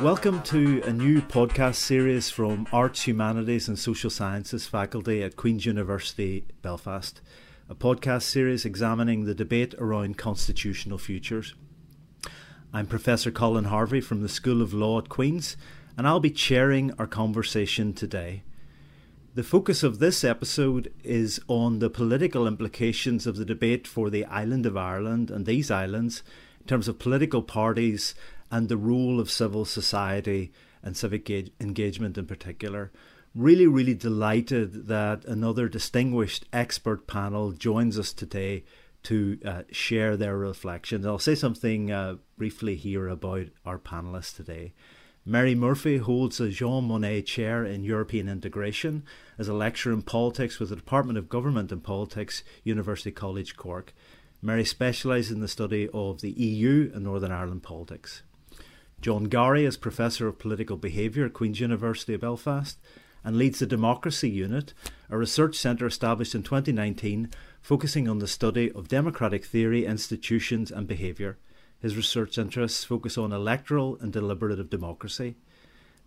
Welcome to a new podcast series from Arts, Humanities and Social Sciences faculty at Queen's University Belfast, a podcast series examining the debate around constitutional futures. I'm Professor Colin Harvey from the School of Law at Queen's, and I'll be chairing our conversation today. The focus of this episode is on the political implications of the debate for the island of Ireland and these islands in terms of political parties and the role of civil society and civic engagement in particular. Really, really delighted that another distinguished expert panel joins us today to uh, share their reflections. I'll say something uh, briefly here about our panelists today. Mary Murphy holds a Jean Monnet Chair in European Integration as a lecturer in politics with the Department of Government and Politics, University College Cork. Mary specialises in the study of the EU and Northern Ireland politics. John Garry is Professor of Political Behaviour at Queen's University of Belfast and leads the Democracy Unit, a research centre established in 2019 focusing on the study of democratic theory, institutions, and behaviour. His research interests focus on electoral and deliberative democracy.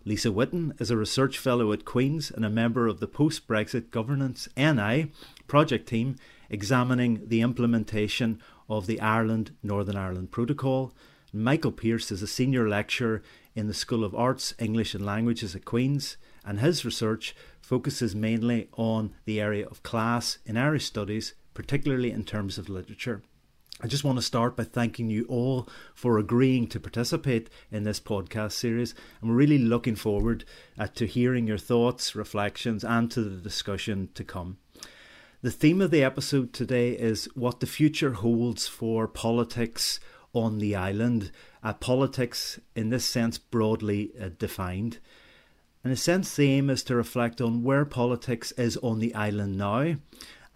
Lisa Whitten is a research fellow at Queen's and a member of the post Brexit Governance NI project team examining the implementation of the Ireland Northern Ireland Protocol Michael Pierse is a senior lecturer in the School of Arts, English and Languages at Queen's, and his research focuses mainly on the area of class in Irish studies, particularly in terms of literature. I just want to start by thanking you all for agreeing to participate in this podcast series. And I'm really looking forward to hearing your thoughts, reflections, and to the discussion to come. The theme of the episode today is what the future holds for politics on the island. Uh, politics, in this sense, broadly uh, defined. In a sense, the aim is to reflect on where politics is on the island now,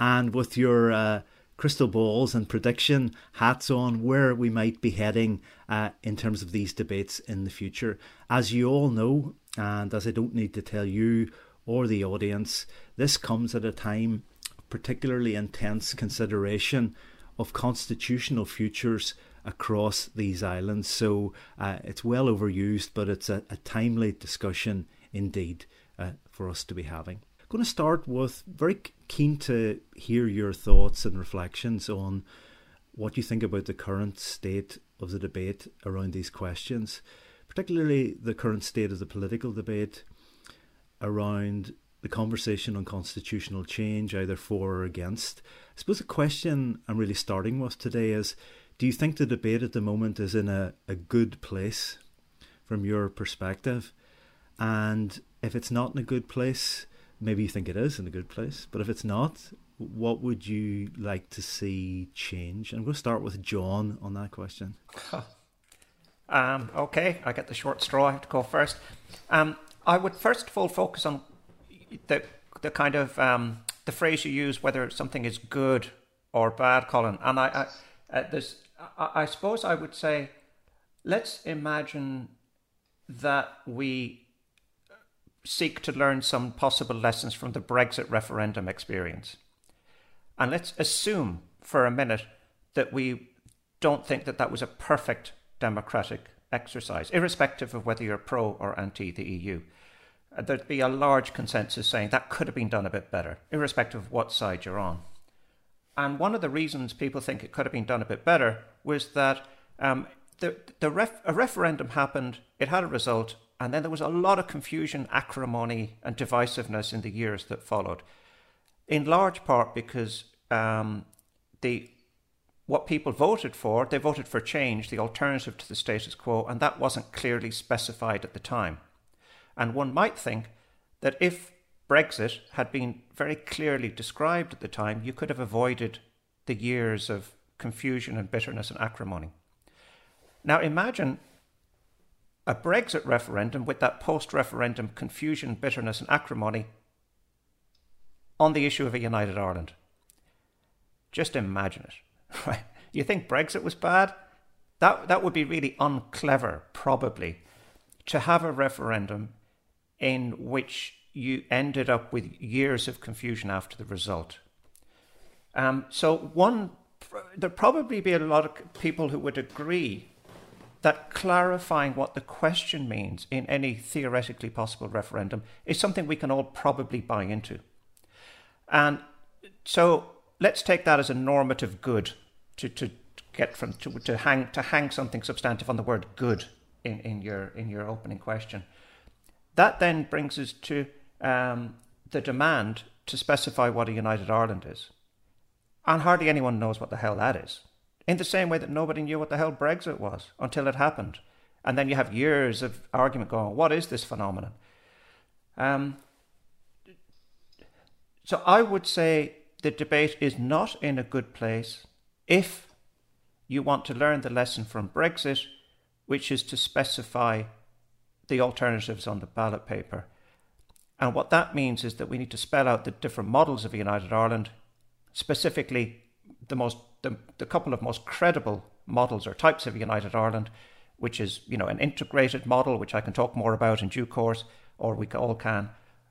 and with your uh, crystal balls and prediction hats on, where we might be heading uh, in terms of these debates in the future. As you all know, and as I don't need to tell you or the audience, this comes at a time particularly intense consideration of constitutional futures across these islands. So uh, it's well overused, but it's a, a timely discussion indeed uh, for us to be having. I'm going to start with very keen to hear your thoughts and reflections on what you think about the current state of the debate around these questions, particularly the current state of the political debate around the conversation on constitutional change, either for or against. I suppose the question I'm really starting with today is do you think the debate at the moment is in a, a good place from your perspective? And if it's not in a good place, maybe you think it is in a good place, but if it's not, what would you like to see change? I'm going to start with John on that question. Um, okay, I get the short straw. I have to go first. Um, I would first of all focus on the the kind of um, the phrase you use, whether something is good or bad, Colin. And I, I uh, I, I suppose I would say, let's imagine that we seek to learn some possible lessons from the Brexit referendum experience. And let's assume for a minute that we don't think that that was a perfect democratic exercise, irrespective of whether you're pro or anti the EU. There'd be a large consensus saying that could have been done a bit better, irrespective of what side you're on. And one of the reasons people think it could have been done a bit better was that um, the, the ref, a referendum happened, it had a result, and then there was a lot of confusion, acrimony, and divisiveness in the years that followed. In large part because um, the what people voted for, they voted for change, the alternative to the status quo, and that wasn't clearly specified at the time. And one might think that if Brexit had been very clearly described at the time, you could have avoided the years of confusion and bitterness and acrimony. Now imagine a Brexit referendum with that post referendum confusion, bitterness, and acrimony on the issue of a united Ireland. Just imagine it. Right? You think Brexit was bad? That, that would be really unclever, probably, to have a referendum in which you ended up with years of confusion after the result. Um, so one, there'd probably be a lot of people who would agree that clarifying what the question means in any theoretically possible referendum is something we can all probably buy into. And so let's take that as a normative good to, to get from to, to hang to hang something substantive on the word good in, in your in your opening question. That then brings us to um, the demand to specify what a united Ireland is. And hardly anyone knows what the hell that is. In the same way that nobody knew what the hell Brexit was until it happened. And then you have years of argument going, what is this phenomenon? Um, so I would say the debate is not in a good place if you want to learn the lesson from Brexit, which is to specify the alternatives on the ballot paper. And what that means is that we need to spell out the different models of United Ireland, specifically the most the, the couple of most credible models or types of United Ireland, which is you know an integrated model, which I can talk more about in due course, or we all can,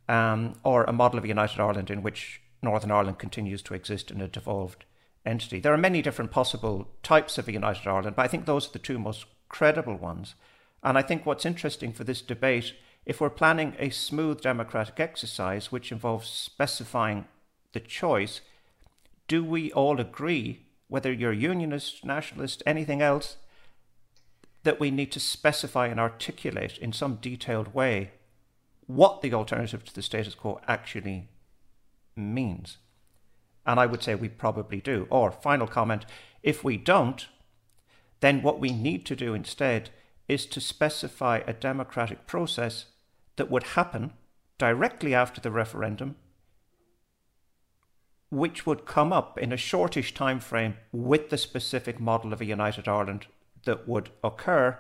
um, or a model of United Ireland in which Northern Ireland continues to exist in a devolved entity. There are many different possible types of United Ireland, but I think those are the two most credible ones. And I think what's interesting for this debate, if we're planning a smooth democratic exercise which involves specifying the choice, do we all agree, whether you're unionist, nationalist, anything else, that we need to specify and articulate in some detailed way what the alternative to the status quo actually means? And I would say we probably do. Or, final comment, if we don't, then what we need to do instead is to specify a democratic process that would happen directly after the referendum, which would come up in a shortish time frame with the specific model of a united Ireland that would occur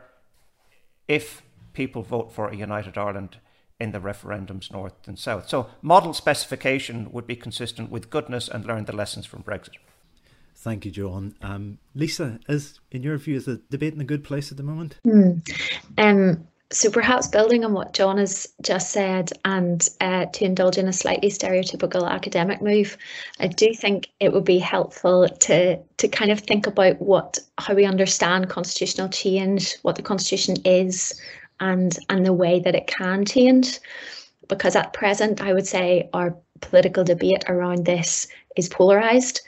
if people vote for a united Ireland in the referendums north and south. So model specification would be consistent with goodness and learn the lessons from Brexit. Thank you, John. Um, Lisa, is in your view is the debate in a good place at the moment? Hmm. Um, so perhaps building on what John has just said and uh, to indulge in a slightly stereotypical academic move, I do think it would be helpful to to kind of think about what how we understand constitutional change, what the constitution is, and and the way that it can change because at present I would say our political debate around this is polarized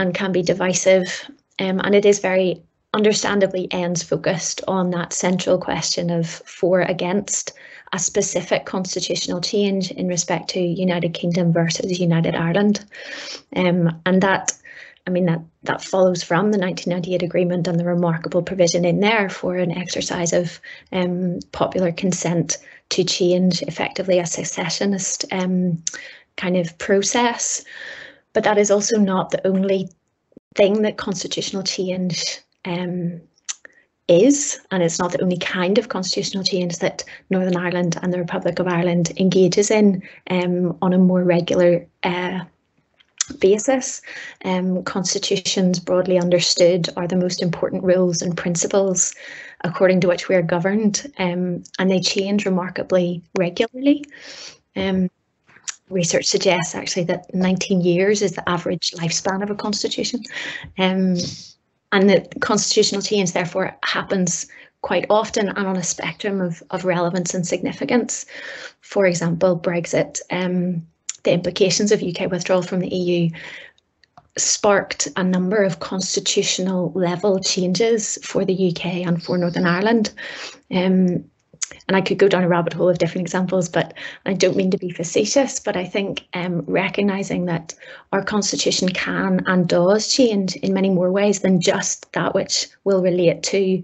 and can be divisive um, and it is very understandably ends focused on that central question of for against a specific constitutional change in respect to United Kingdom versus United Ireland um, and that I mean, that, that follows from the 1998 agreement and the remarkable provision in there for an exercise of um, popular consent to change effectively a secessionist um, kind of process. But that is also not the only thing that constitutional change um, is, and it's not the only kind of constitutional change that Northern Ireland and the Republic of Ireland engages in um, on a more regular uh, basis. Um, constitutions, broadly understood, are the most important rules and principles according to which we are governed, um, and they change remarkably regularly. Um, research suggests actually that 19 years is the average lifespan of a constitution. Um, and the constitutional change therefore happens quite often and on a spectrum of, of relevance and significance. For example, Brexit um, the implications of UK withdrawal from the EU sparked a number of constitutional level changes for the UK and for Northern Ireland. Um, and I could go down a rabbit hole of different examples, but I don't mean to be facetious, but I think um, recognising that our constitution can and does change in many more ways than just that which will relate to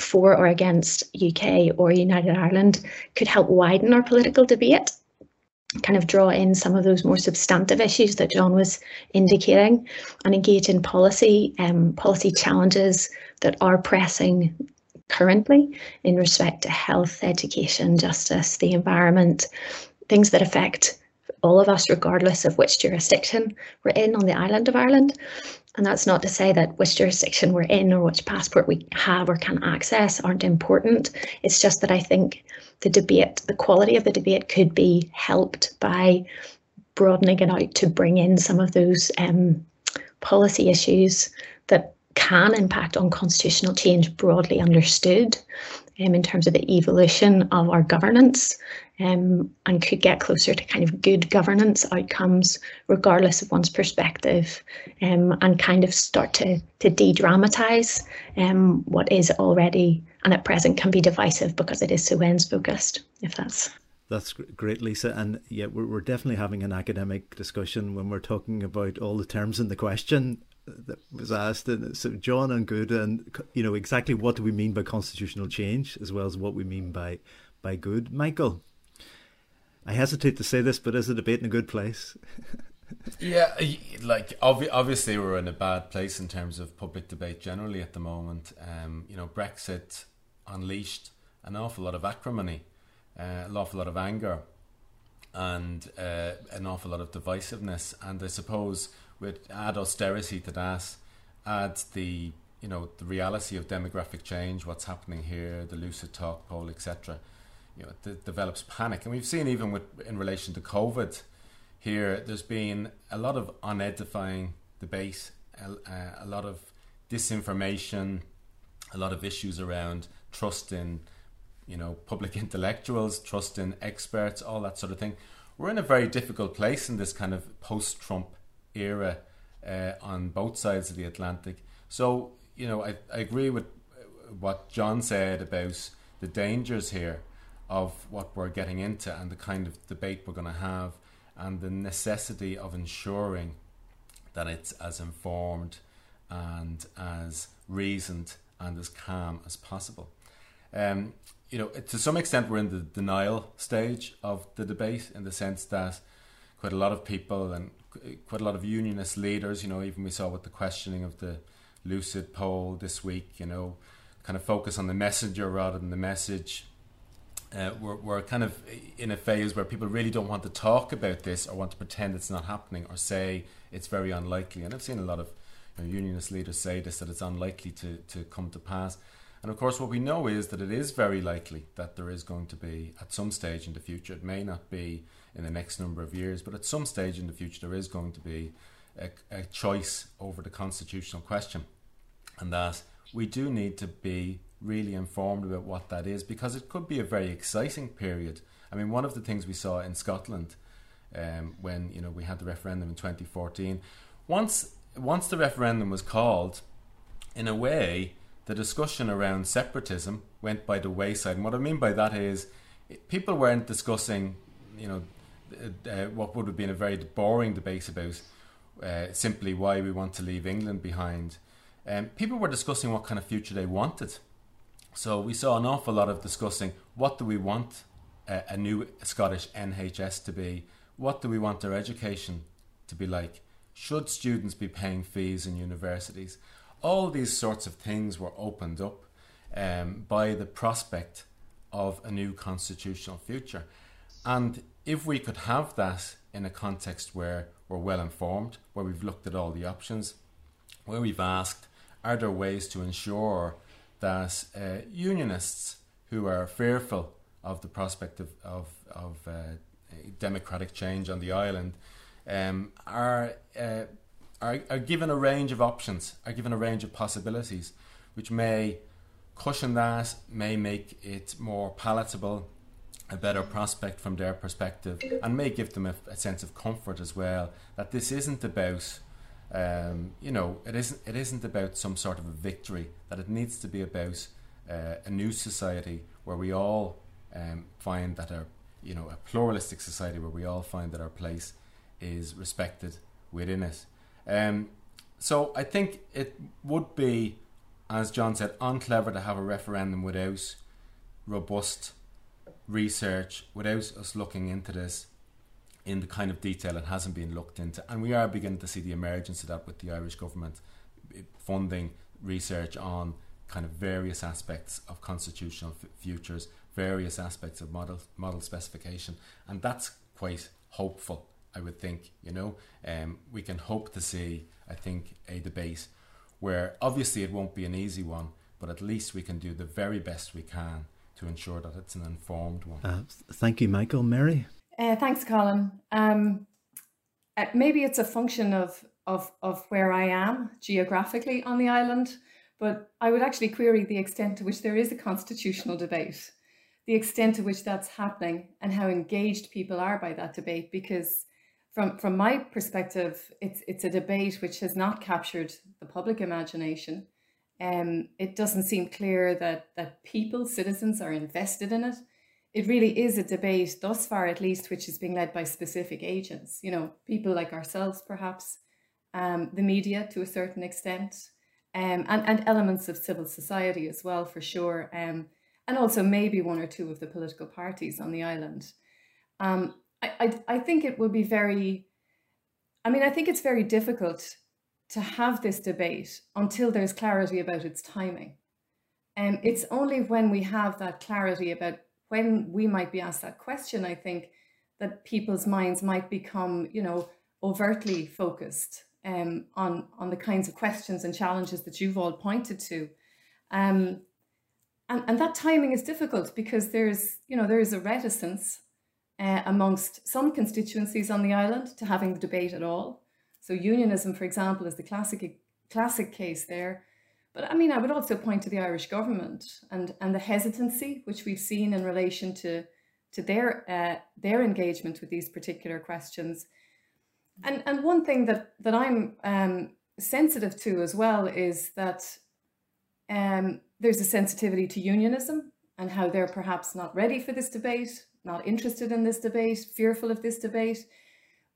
for or against UK or United Ireland could help widen our political debate kind of draw in some of those more substantive issues that John was indicating and engage in policy um, policy challenges that are pressing currently in respect to health, education, justice, the environment, things that affect all of us regardless of which jurisdiction we're in on the island of Ireland. And that's not to say that which jurisdiction we're in or which passport we have or can access aren't important. It's just that I think the debate, the quality of the debate could be helped by broadening it out to bring in some of those um, policy issues that can impact on constitutional change broadly understood um, in terms of the evolution of our governance um, and could get closer to kind of good governance outcomes, regardless of one's perspective, um, and kind of start to, to de dramatize um, what is already and at present can be divisive because it is so ends focused, if that's that's great, Lisa. And yeah, we're, we're definitely having an academic discussion when we're talking about all the terms in the question that was asked. And so, John and Good, and you know exactly what do we mean by constitutional change, as well as what we mean by by good. Michael, I hesitate to say this, but is the debate in a good place? yeah, like obvi- obviously we're in a bad place in terms of public debate generally at the moment. Um, you know, Brexit unleashed an awful lot of acrimony, uh, an awful lot of anger, and uh, an awful lot of divisiveness. And I suppose with add austerity to that, add the you know the reality of demographic change, what's happening here, the LucidTalk poll, etc. You know, it develops panic, and we've seen even with in relation to COVID, here there's been a lot of unedifying debate, a, a lot of disinformation, a lot of issues around trust in you know public intellectuals, trust in experts, all that sort of thing. We're in a very difficult place in this kind of post-Trump era uh, on both sides of the Atlantic. So, you know, I, I agree with what John said about the dangers here of what we're getting into and the kind of debate we're going to have and the necessity of ensuring that it's as informed and as reasoned and as calm as possible. Um, you know, to some extent, we're in the denial stage of the debate in the sense that quite a lot of people and quite a lot of unionist leaders, you know, even we saw with the questioning of the Lucid poll this week, you know, kind of focus on the messenger rather than the message. Uh, we're, we're kind of in a phase where people really don't want to talk about this or want to pretend it's not happening or say it's very unlikely. And I've seen a lot of you know, unionist leaders say this that it's unlikely to, to come to pass. And of course, what we know is that it is very likely that there is going to be, at some stage in the future, it may not be in the next number of years, but at some stage in the future, there is going to be a, a choice over the constitutional question. And that we do need to be really informed about what that is because it could be a very exciting period. I mean, one of the things we saw in Scotland um, when you know we had the referendum in 2014, once once the referendum was called, in a way, the discussion around separatism went by the wayside. And what I mean by that is, people weren't discussing, you know, uh, what would have been a very boring debate about uh, simply why we want to leave England behind. Um, people were discussing what kind of future they wanted. So we saw an awful lot of discussing what do we want uh, a new Scottish NHS to be? What do we want our education to be like? Should students be paying fees in universities? All these sorts of things were opened up um, by the prospect of a new constitutional future. And if we could have that in a context where we're well informed, where we've looked at all the options, where we've asked, are there ways to ensure that uh, unionists who are fearful of the prospect of, of, of uh, democratic change on the island um, are, uh, are, are given a range of options, are given a range of possibilities, which may cushion that, may make it more palatable a better prospect from their perspective and may give them a, a sense of comfort as well that this isn't about um, you know it isn't it isn't about some sort of a victory that it needs to be about uh, a new society where we all um, find that our you know a pluralistic society where we all find that our place is respected within it. Um, so I think it would be as John said unclever to have a referendum without robust research, without us looking into this in the kind of detail it hasn't been looked into. And we are beginning to see the emergence of that with the Irish government eh, funding research on kind of various aspects of constitutional f- futures, various aspects of model model specification, and that's quite hopeful. I would think, you know, um, we can hope to see, I think, a debate where obviously it won't be an easy one, but at least we can do the very best we can to ensure that it's an informed one. Uh, thank you, Michael. Mary? Uh, thanks, Colin. Um, uh, maybe it's a function of of of where I am geographically on the island, but I would actually query the extent to which there is a constitutional debate, the extent to which that's happening, and how engaged people are by that debate. Because from from my perspective, it's it's a debate which has not captured the public imagination. Um, it doesn't seem clear that that people, citizens, are invested in it. It really is a debate thus far at least which is being led by specific agents you know people like ourselves perhaps um, the media to a certain extent um, and, and elements of civil society as well for sure um, and also maybe one or two of the political parties on the island. Um, I, I, I think it will be very i mean i think it's very difficult to have this debate until there's clarity about its timing and it's only when we have that clarity about when we might be asked that question, I think that people's minds might become, you know, overtly focused um, on on the kinds of questions and challenges that you've all pointed to. Um, and, and that timing is difficult because there's, you know, there is a reticence uh, amongst some constituencies on the island to having the debate at all. So unionism, for example, is the classic classic case there. But I mean, I would also point to the Irish government and, and the hesitancy which we've seen in relation to, to their, uh, their engagement with these particular questions. And, and one thing that, that I'm um, sensitive to as well is that um, there's a sensitivity to unionism and how they're perhaps not ready for this debate, not interested in this debate, fearful of this debate.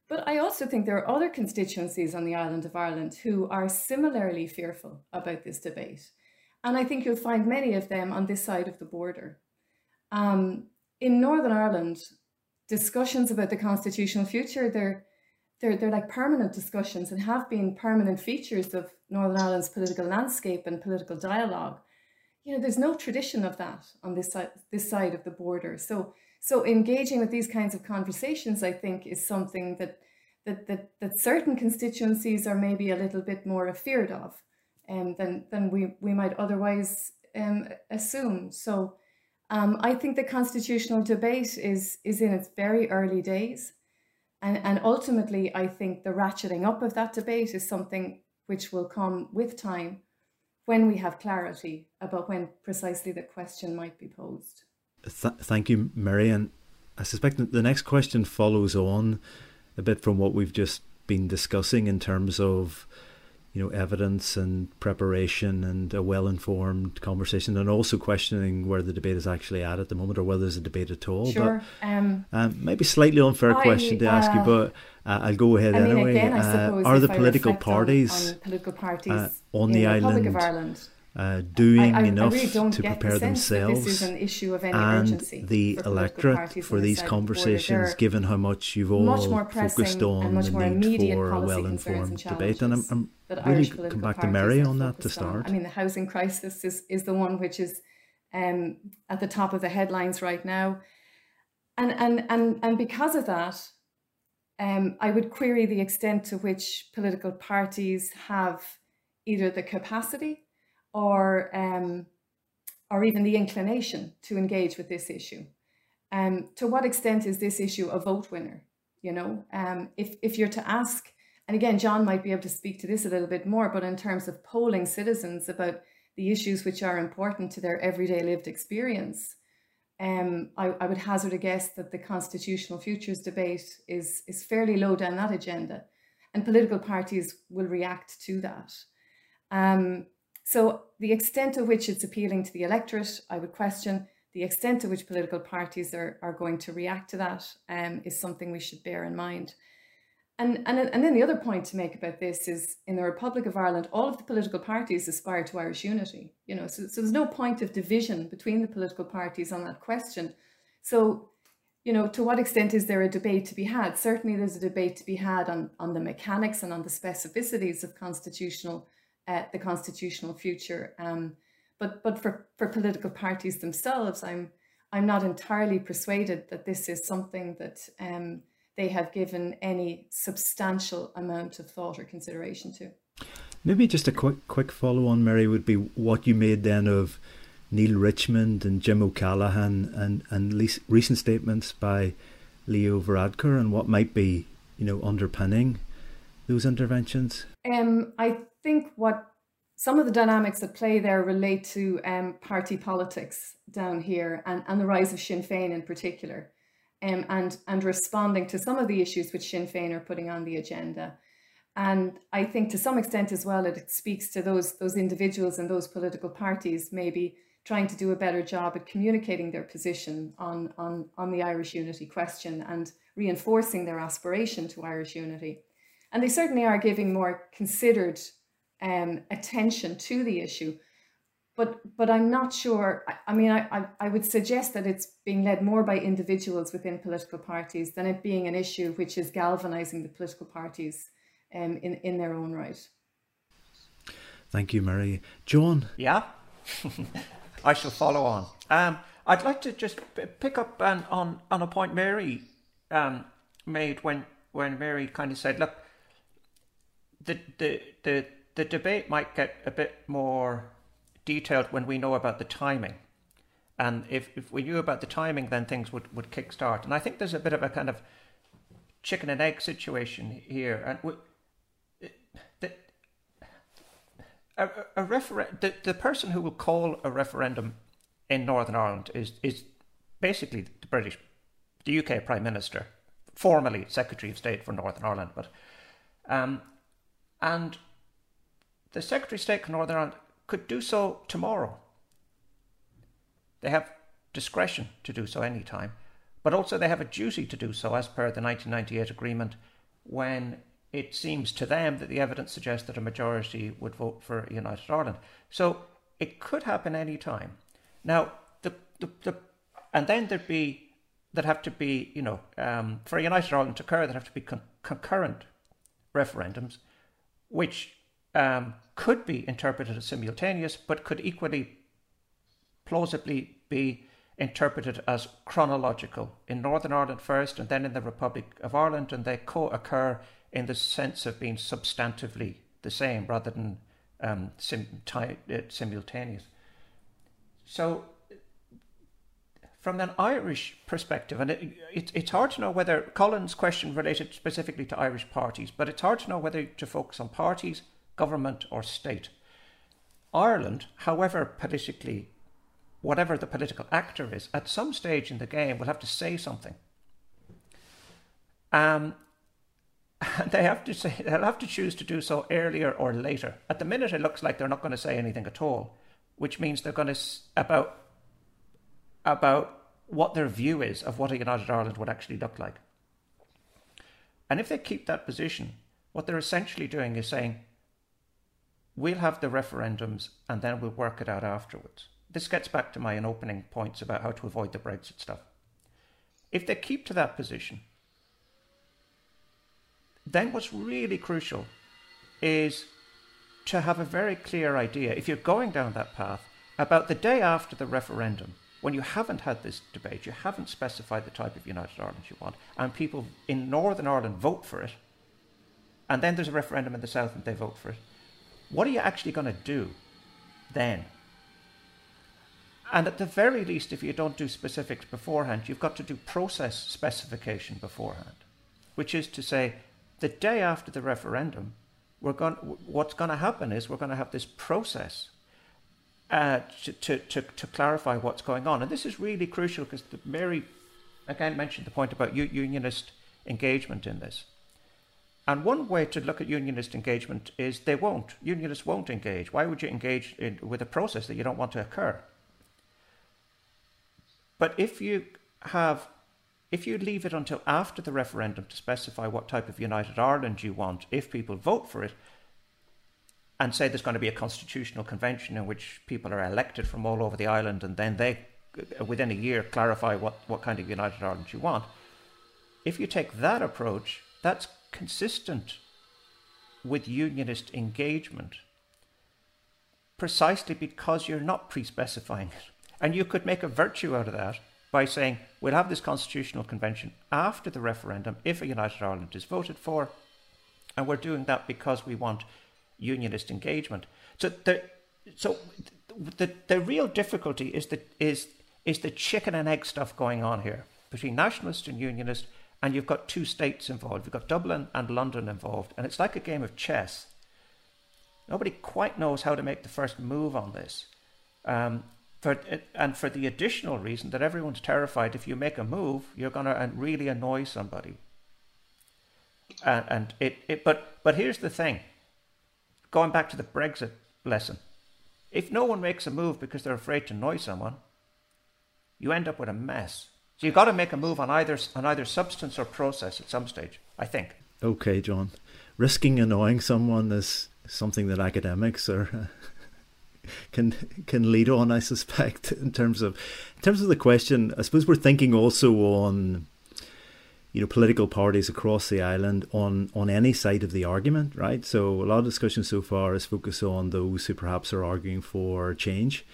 But I also think there are other constituencies on the island of Ireland who are similarly fearful about this debate. And I think you'll find many of them on this side of the border. Um, in Northern Ireland, discussions about the constitutional future, they're, they're, they're like permanent discussions and have been permanent features of Northern Ireland's political landscape and political dialogue. You know, there's no tradition of that on this side, this side of the border. So so engaging with these kinds of conversations, I think, is something that that that, that certain constituencies are maybe a little bit more afeared of um, than than we, we might otherwise um, assume. So um, I think the constitutional debate is is in its very early days. And, and ultimately, I think the ratcheting up of that debate is something which will come with time when we have clarity about when precisely the question might be posed. Th- thank you, Mary. And I suspect the next question follows on a bit from what we've just been discussing in terms of you know evidence and preparation and a well-informed conversation and also questioning where the debate is actually at at the moment or whether there's a debate at all. Sure. But, um, um, maybe slightly unfair I, question to uh, ask you uh, but uh, I'll go ahead I mean, anyway. again, uh, are the political parties on, on political parties on the, island Ireland uh, doing I, I, enough I really to prepare themselves and the electorate for these conversations, given how much you've all much focused on the need for a well-informed debate. And I'm, I'm really come back to Mary on that to start. On. I mean, the housing crisis is, is the one which is um, at the top of the headlines right now. And, and, and, and because of that, um, I would query the extent to which political parties have either the capacity or um, or even the inclination to engage with this issue. Um, to what extent is this issue a vote winner? You know, um, if if you're to ask, and again, John might be able to speak to this a little bit more, but in terms of polling citizens about the issues which are important to their everyday lived experience, um, I, I would hazard a guess that the constitutional futures debate is is fairly low down that agenda, and political parties will react to that. Um, so the extent to which it's appealing to the electorate, I would question. The extent to which political parties are, are going to react to that um, is something we should bear in mind. And, and, and then the other point to make about this is in the Republic of Ireland, all of the political parties aspire to Irish unity. You know, so, so there's no point of division between the political parties on that question. So, you know, to what extent is there a debate to be had? Certainly there's a debate to be had on, on the mechanics and on the specificities of constitutional uh, the constitutional future. Um, but but for, for political parties themselves, I'm I'm not entirely persuaded that this is something that um, they have given any substantial amount of thought or consideration to. Maybe just a quick quick follow on, Mary, would be what you made then of Neale Richmond and Jim O'Callaghan and and recent statements by Leo Varadkar and what might be you know underpinning those interventions? Um, I think what some of the dynamics at play there relate to um, party politics down here and, and the rise of Sinn Féin in particular, um, and, and responding to some of the issues which Sinn Féin are putting on the agenda. And I think to some extent as well, it speaks to those, those individuals and those political parties maybe trying to do a better job at communicating their position on, on, on the Irish unity question and reinforcing their aspiration to Irish unity. And they certainly are giving more considered um, attention to the issue. But, but I'm not sure. I, I mean, I, I, I would suggest that it's being led more by individuals within political parties than it being an issue which is galvanizing the political parties um, in, in their own right. Thank you, Mary. John? Yeah, I shall follow on. Um, I'd like to just pick up on, on, on a point Mary um, made when, when Mary kind of said, look, the, the, the, the debate might get a bit more detailed when we know about the timing. And if, if we knew about the timing, then things would, would kickstart. And I think there's a bit of a kind of chicken and egg situation here. And we, the, a, a the, the person who will call a referendum in Northern Ireland is, is basically the British, the UK Prime Minister, formerly Secretary of State for Northern Ireland. But um, and the Secretary of State for Northern Ireland could do so tomorrow. They have discretion to do so any time, but also they have a duty to do so as per the 1998 agreement when it seems to them that the evidence suggests that a majority would vote for United Ireland. So it could happen any time. Now, the, the, the and then there'd be that have to be, you know, um, for United Ireland to occur, there have to be con- concurrent referendums, which um, could be interpreted as simultaneous, but could equally plausibly be interpreted as chronological in Northern Ireland first and then in the Republic of Ireland, and they co occur in the sense of being substantively the same rather than um, sim- uh, simultaneous. So, from an Irish perspective, and it, it, it's hard to know whether Colin's question related specifically to Irish parties, but it's hard to know whether to focus on parties government or state. Ireland, however politically, whatever the political actor is, at some stage in the game will have to say something. Um, they have to say they'll have to choose to do so earlier or later. At the minute, it looks like they're not going to say anything at all, which means they're going to about about what their view is of what a united Ireland would actually look like. And if they keep that position, what they're essentially doing is saying, We'll have the referendums and then we'll work it out afterwards. This gets back to my opening points about how to avoid the Brexit stuff. If they keep to that position, then what's really crucial is to have a very clear idea, if you're going down that path, about the day after the referendum, when you haven't had this debate, you haven't specified the type of United Ireland you want, and people in Northern Ireland vote for it, and then there's a referendum in the South and they vote for it, what are you actually going to do then? And at the very least, if you don't do specifics beforehand, you've got to do process specification beforehand, which is to say, the day after the referendum, we're going, what's going to happen is we're going to have this process uh, to, to, to, to, clarify what's going on. And this is really crucial because the Mary, again, mentioned the point about unionist engagement in this. And one way to look at unionist engagement is they won't. Unionists won't engage. Why would you engage in, with a process that you don't want to occur? But if you have, if you leave it until after the referendum to specify what type of United Ireland you want, if people vote for it, and say there's going to be a constitutional convention in which people are elected from all over the island, and then they, within a year, clarify what, what kind of United Ireland you want. If you take that approach, that's consistent with unionist engagement precisely because you're not pre specifying it. And you could make a virtue out of that by saying, we'll have this constitutional convention after the referendum if a United Ireland is voted for, and we're doing that because we want unionist engagement. So the, so the, the real difficulty is the, is, is the chicken and egg stuff going on here between nationalist and unionist and you've got two states involved. You've got Dublin and London involved, and it's like a game of chess. Nobody quite knows how to make the first move on this. Um, for and for the additional reason that everyone's terrified if you make a move, you're going to really annoy somebody. And, and it, it, but but here's the thing. Going back to the Brexit lesson, if no one makes a move because they're afraid to annoy someone, you end up with a mess. So you've got to make a move on either on either substance or process at some stage. I think. Okay, John. Risking annoying someone is something that academics are can can lead on, I suspect, in terms of in terms of the question. I suppose we're thinking also on you know political parties across the island on on any side of the argument, right? So a lot of discussion so far is focused on those who perhaps are arguing for change,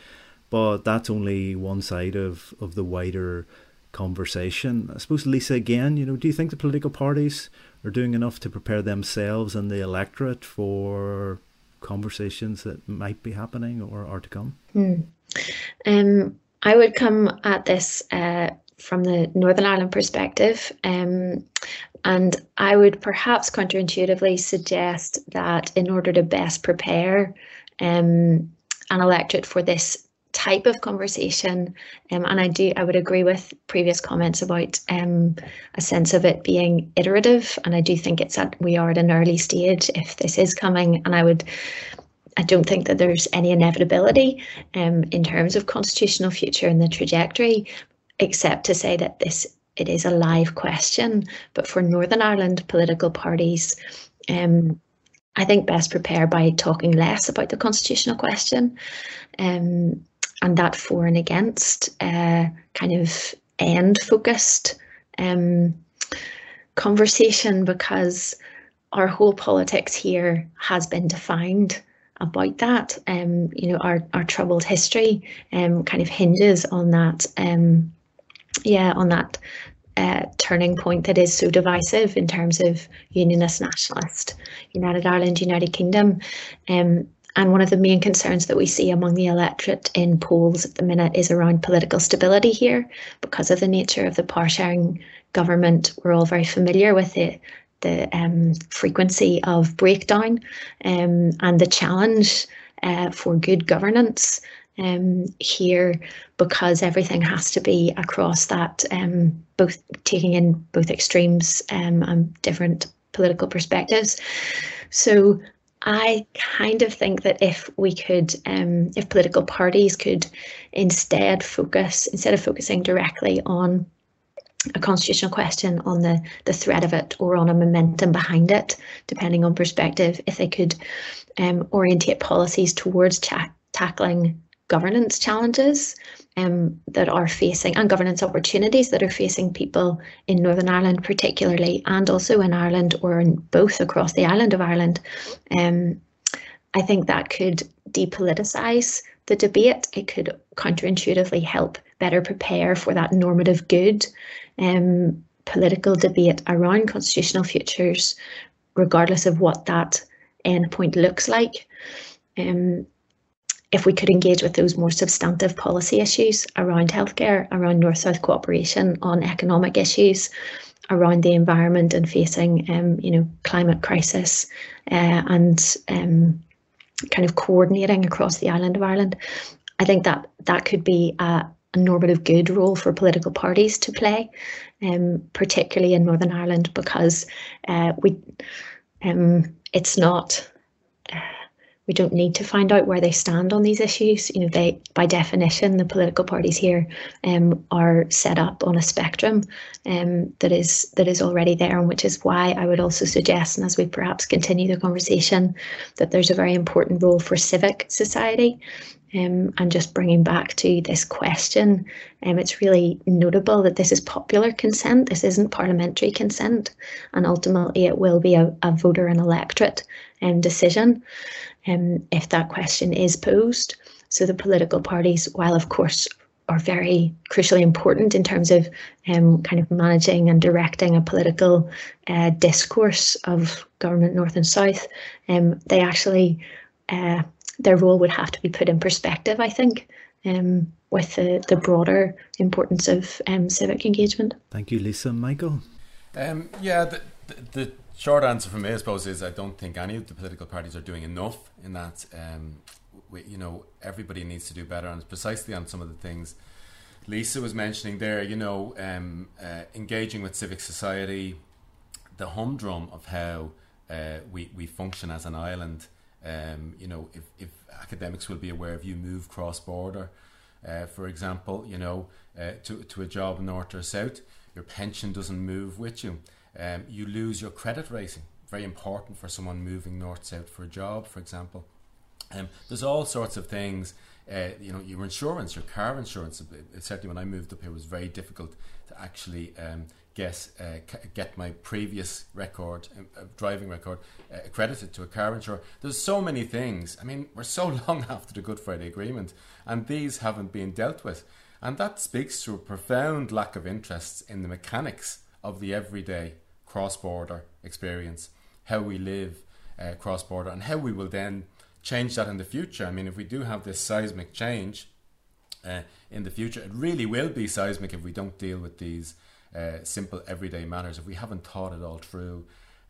but that's only one side of of the wider conversation. I suppose Lisa, again, you know, do you think the political parties are doing enough to prepare themselves and the electorate for conversations that might be happening or are to come? Hmm. Um, I would come at this uh, from the Northern Ireland perspective. Um, and I would perhaps counterintuitively suggest that in order to best prepare um, an electorate for this type of conversation, um, and I do, I would agree with previous comments about um, a sense of it being iterative, and I do think it's that we are at an early stage if this is coming, and I would I don't think that there's any inevitability um, in terms of constitutional future and the trajectory, except to say that this it is a live question. But for Northern Ireland political parties, um, I think best prepared by talking less about the constitutional question, um, and that for and against uh, kind of end focused um, conversation because our whole politics here has been defined about that. Um, you know, our, our troubled history um, kind of hinges on that, um, yeah, on that uh, turning point that is so divisive in terms of unionist, nationalist, United Ireland, United Kingdom. Um, and one of the main concerns that we see among the electorate in polls at the minute is around political stability here because of the nature of the power sharing government. We're all very familiar with it the um, frequency of breakdown um, and the challenge uh, for good governance um, here because everything has to be across that, um, both taking in both extremes um, and different political perspectives. So I kind of think that if we could, um, if political parties could instead focus, instead of focusing directly on a constitutional question on the, the threat of it or on a momentum behind it, depending on perspective, if they could um, orientate policies towards ta- tackling governance challenges um, that are facing and governance opportunities that are facing people in Northern Ireland, particularly, and also in Ireland or in both across the island of Ireland. Um, I think that could depoliticise the debate. It could counterintuitively help better prepare for that normative good um, political debate around constitutional futures, regardless of what that endpoint looks like. Um, if we could engage with those more substantive policy issues around healthcare, around North-South cooperation, on economic issues, around the environment and facing, um, you know, climate crisis, uh, and um, kind of coordinating across the island of Ireland, I think that that could be a, a normative good role for political parties to play, um, particularly in Northern Ireland, because uh, we um, it's not. Uh, we don't need to find out where they stand on these issues. You know, they by definition, the political parties here um, are set up on a spectrum um, that is that is already there, and which is why I would also suggest, and as we perhaps continue the conversation, that there's a very important role for civic society um, and just bringing back to this question, um, it's really notable that this is popular consent. This isn't parliamentary consent, and ultimately it will be a, a voter and electorate um, decision um, if that question is posed. So the political parties, while of course are very crucially important in terms of um, kind of managing and directing a political uh, discourse of government north and south, um, they actually uh, their role would have to be put in perspective, I think, um, with the, the broader importance of um, civic engagement. Thank you, Lisa. Michael? Um, yeah, the, the, the, short answer from me, I suppose, is I don't think any of the political parties are doing enough in that. Um, we, you know, everybody needs to do better, and precisely on some of the things Lisa was mentioning there. You know, um, uh, engaging with civic society, the humdrum of how uh, we we function as an island. Um, you know, if, if academics will be aware of you move cross border, uh, for example, you know, uh, to to a job north or south your pension doesn't move with you. Um, you lose your credit rating. Very important for someone moving north south for a job, for example. Um, there's all sorts of things. Uh, you know, your insurance, your car insurance. Certainly, when I moved up here, it was very difficult to actually um, get uh, get my previous record, uh, driving record, uh, accredited to a car insurer. There's so many things. I mean, we're so long after the Good Friday Agreement, and these haven't been dealt with. And that speaks to a profound lack of interest in the mechanics of the everyday cross border experience, how we live uh, cross border, and how we will then change that in the future. I mean, if we do have this seismic change uh, in the future, it really will be seismic if we don't deal with these uh, simple everyday matters, if we haven't thought it all through.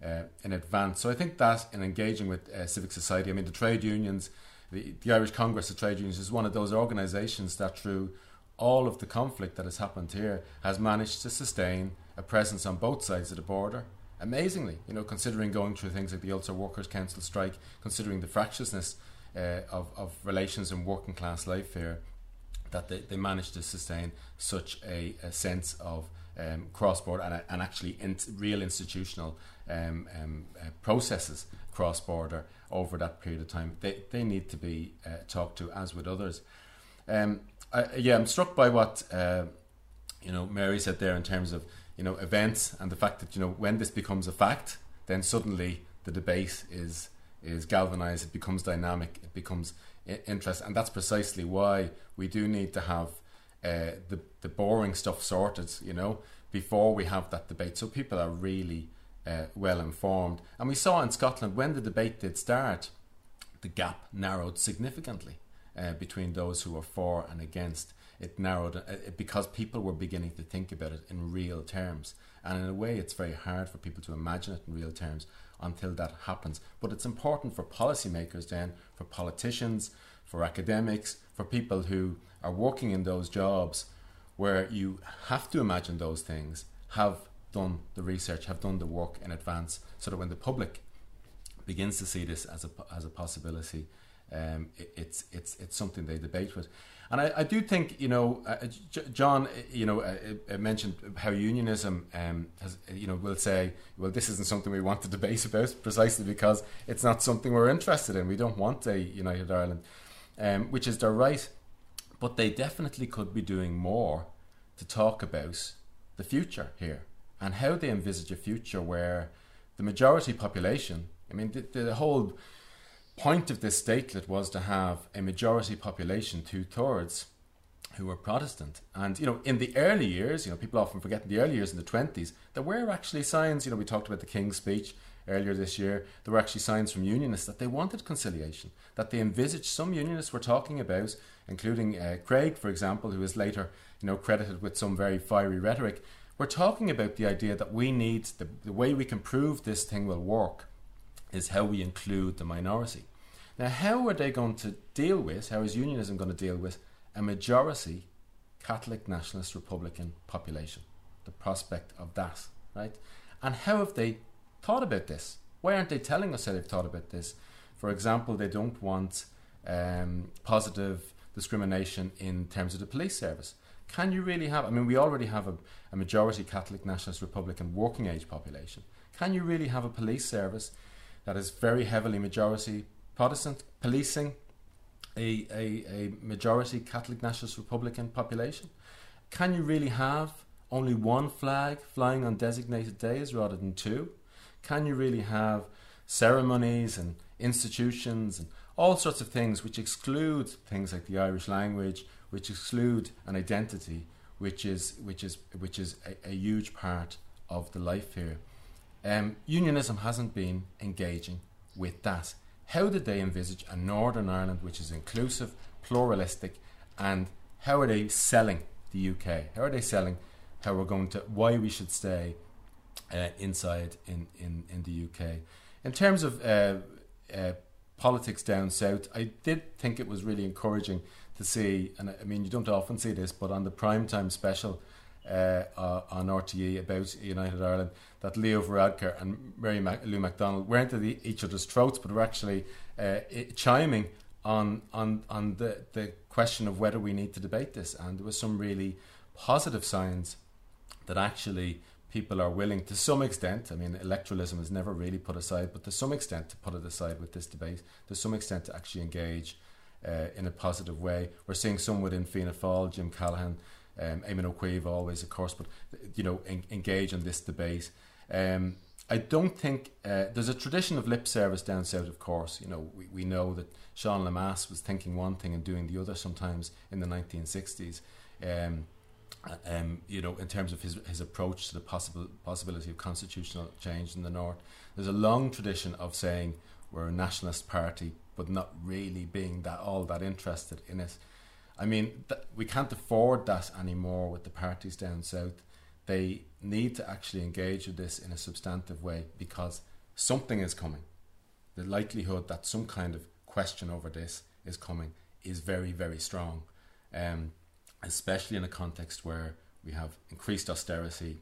Uh, in advance. So I think that in engaging with uh, civic society, I mean, the trade unions, the, the Irish Congress of Trade Unions is one of those organisations that through all of the conflict that has happened here has managed to sustain a presence on both sides of the border. Amazingly, you know, considering going through things like the Ulster Workers' Council strike, considering the fractiousness uh, of, of relations in working class life here, that they, they managed to sustain such a, a sense of um, cross border and, and actually in, real institutional um, um, uh, processes cross border over that period of time. They, they need to be uh, talked to as with others. Um, I, yeah, I'm struck by what uh, you know Mary said there in terms of you know events and the fact that you know when this becomes a fact, then suddenly the debate is is galvanized. It becomes dynamic. It becomes interest, and that's precisely why we do need to have uh, the the boring stuff sorted. You know, before we have that debate, so people are really uh, well informed. And we saw in Scotland when the debate did start, the gap narrowed significantly uh, between those who were for and against. It narrowed uh, because people were beginning to think about it in real terms. And in a way, it's very hard for people to imagine it in real terms until that happens. But it's important for policymakers, then, for politicians, for academics, for people who are working in those jobs where you have to imagine those things, have done the research, have done the work in advance, so that when the public begins to see this as a, as a possibility, um, it, it's it's it's something they debate with. And I, I do think, you know, uh, John, you know, uh, uh, mentioned how unionism um, has, you know, will say, well, this isn't something we want to debate about precisely because it's not something we're interested in. We don't want a united Ireland, um, which is their right. But they definitely could be doing more to talk about the future here and how they envisage a future where the majority population, I mean, the, the whole point of this statelet was to have a majority population, two thirds, who were Protestant. And, you know, in the early years, you know, people often forget in the early years in the 20s, there were actually signs, you know, we talked about the King's speech earlier this year, there were actually signs from unionists that they wanted conciliation, that they envisaged, some unionists were talking about, including uh, Craig, for example, who is later, you know, credited with some very fiery rhetoric, we're talking about the idea that we need, the, the way we can prove this thing will work is how we include the minority. Now, how are they going to deal with, how is unionism going to deal with a majority Catholic nationalist Republican population? The prospect of that, right? And how have they thought about this? Why aren't they telling us how they've thought about this? For example, they don't want um, positive discrimination in terms of the police service. Can you really have? I mean, we already have a, a majority Catholic nationalist Republican working age population. Can you really have a police service that is very heavily majority Protestant policing a, a, a majority Catholic nationalist Republican population? Can you really have only one flag flying on designated days rather than two? Can you really have ceremonies and institutions and all sorts of things which exclude things like the Irish language, which exclude an identity, which is which is which is a, a huge part of the life here. Um, unionism hasn't been engaging with that. How did they envisage a Northern Ireland which is inclusive, pluralistic, and how are they selling the UK? How are they selling how we're going to, why we should stay uh, inside in, in, in the UK. In terms of uh, uh, politics down south, I did think it was really encouraging to see, and I mean, you don't often see this, but on the primetime special uh, on RTE about United Ireland, that Leo Varadkar and Mary Mac- Lou McDonald weren't at each other's throats, but were actually uh, chiming on on on the, the question of whether we need to debate this. And there was some really positive signs that actually people are willing to some extent, I mean, electoralism is never really put aside, but to some extent to put it aside with this debate, to some extent to actually engage uh, in a positive way. We're seeing some within Fianna Fáil, Jim Callaghan, um, Eamon Ó Cuív, of course, but, you know, en- engage in this debate. Um, I don't think uh, there's a tradition of lip service down south, of course. You know, we, we know that Sean Lemass was thinking one thing and doing the other sometimes in the 1960s. Um, um, you know, in terms of his his approach to the possible possibility of constitutional change in the north. There's a long tradition of saying we're a nationalist party, but not really being that all that interested in it. I mean, th- we can't afford that anymore with the parties down south. They need to actually engage with this in a substantive way because something is coming. The likelihood that some kind of question over this is coming is very, very strong. Um, especially in a context where we have increased austerity,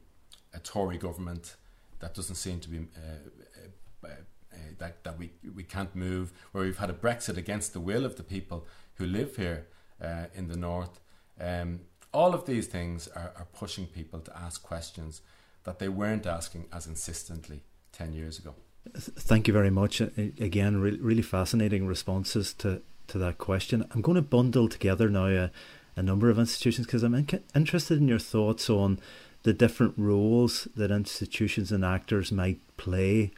a Tory government that doesn't seem to be uh, uh, uh, that that we we can't move, where we've had a Brexit against the will of the people who live here uh, in the north. Um, all of these things are, are pushing people to ask questions that they weren't asking as insistently ten years ago. Thank you very much. Again, re- really fascinating responses to, to that question. I'm going to bundle together now a, a number of institutions because I'm in- interested in your thoughts on the different roles that institutions and actors might play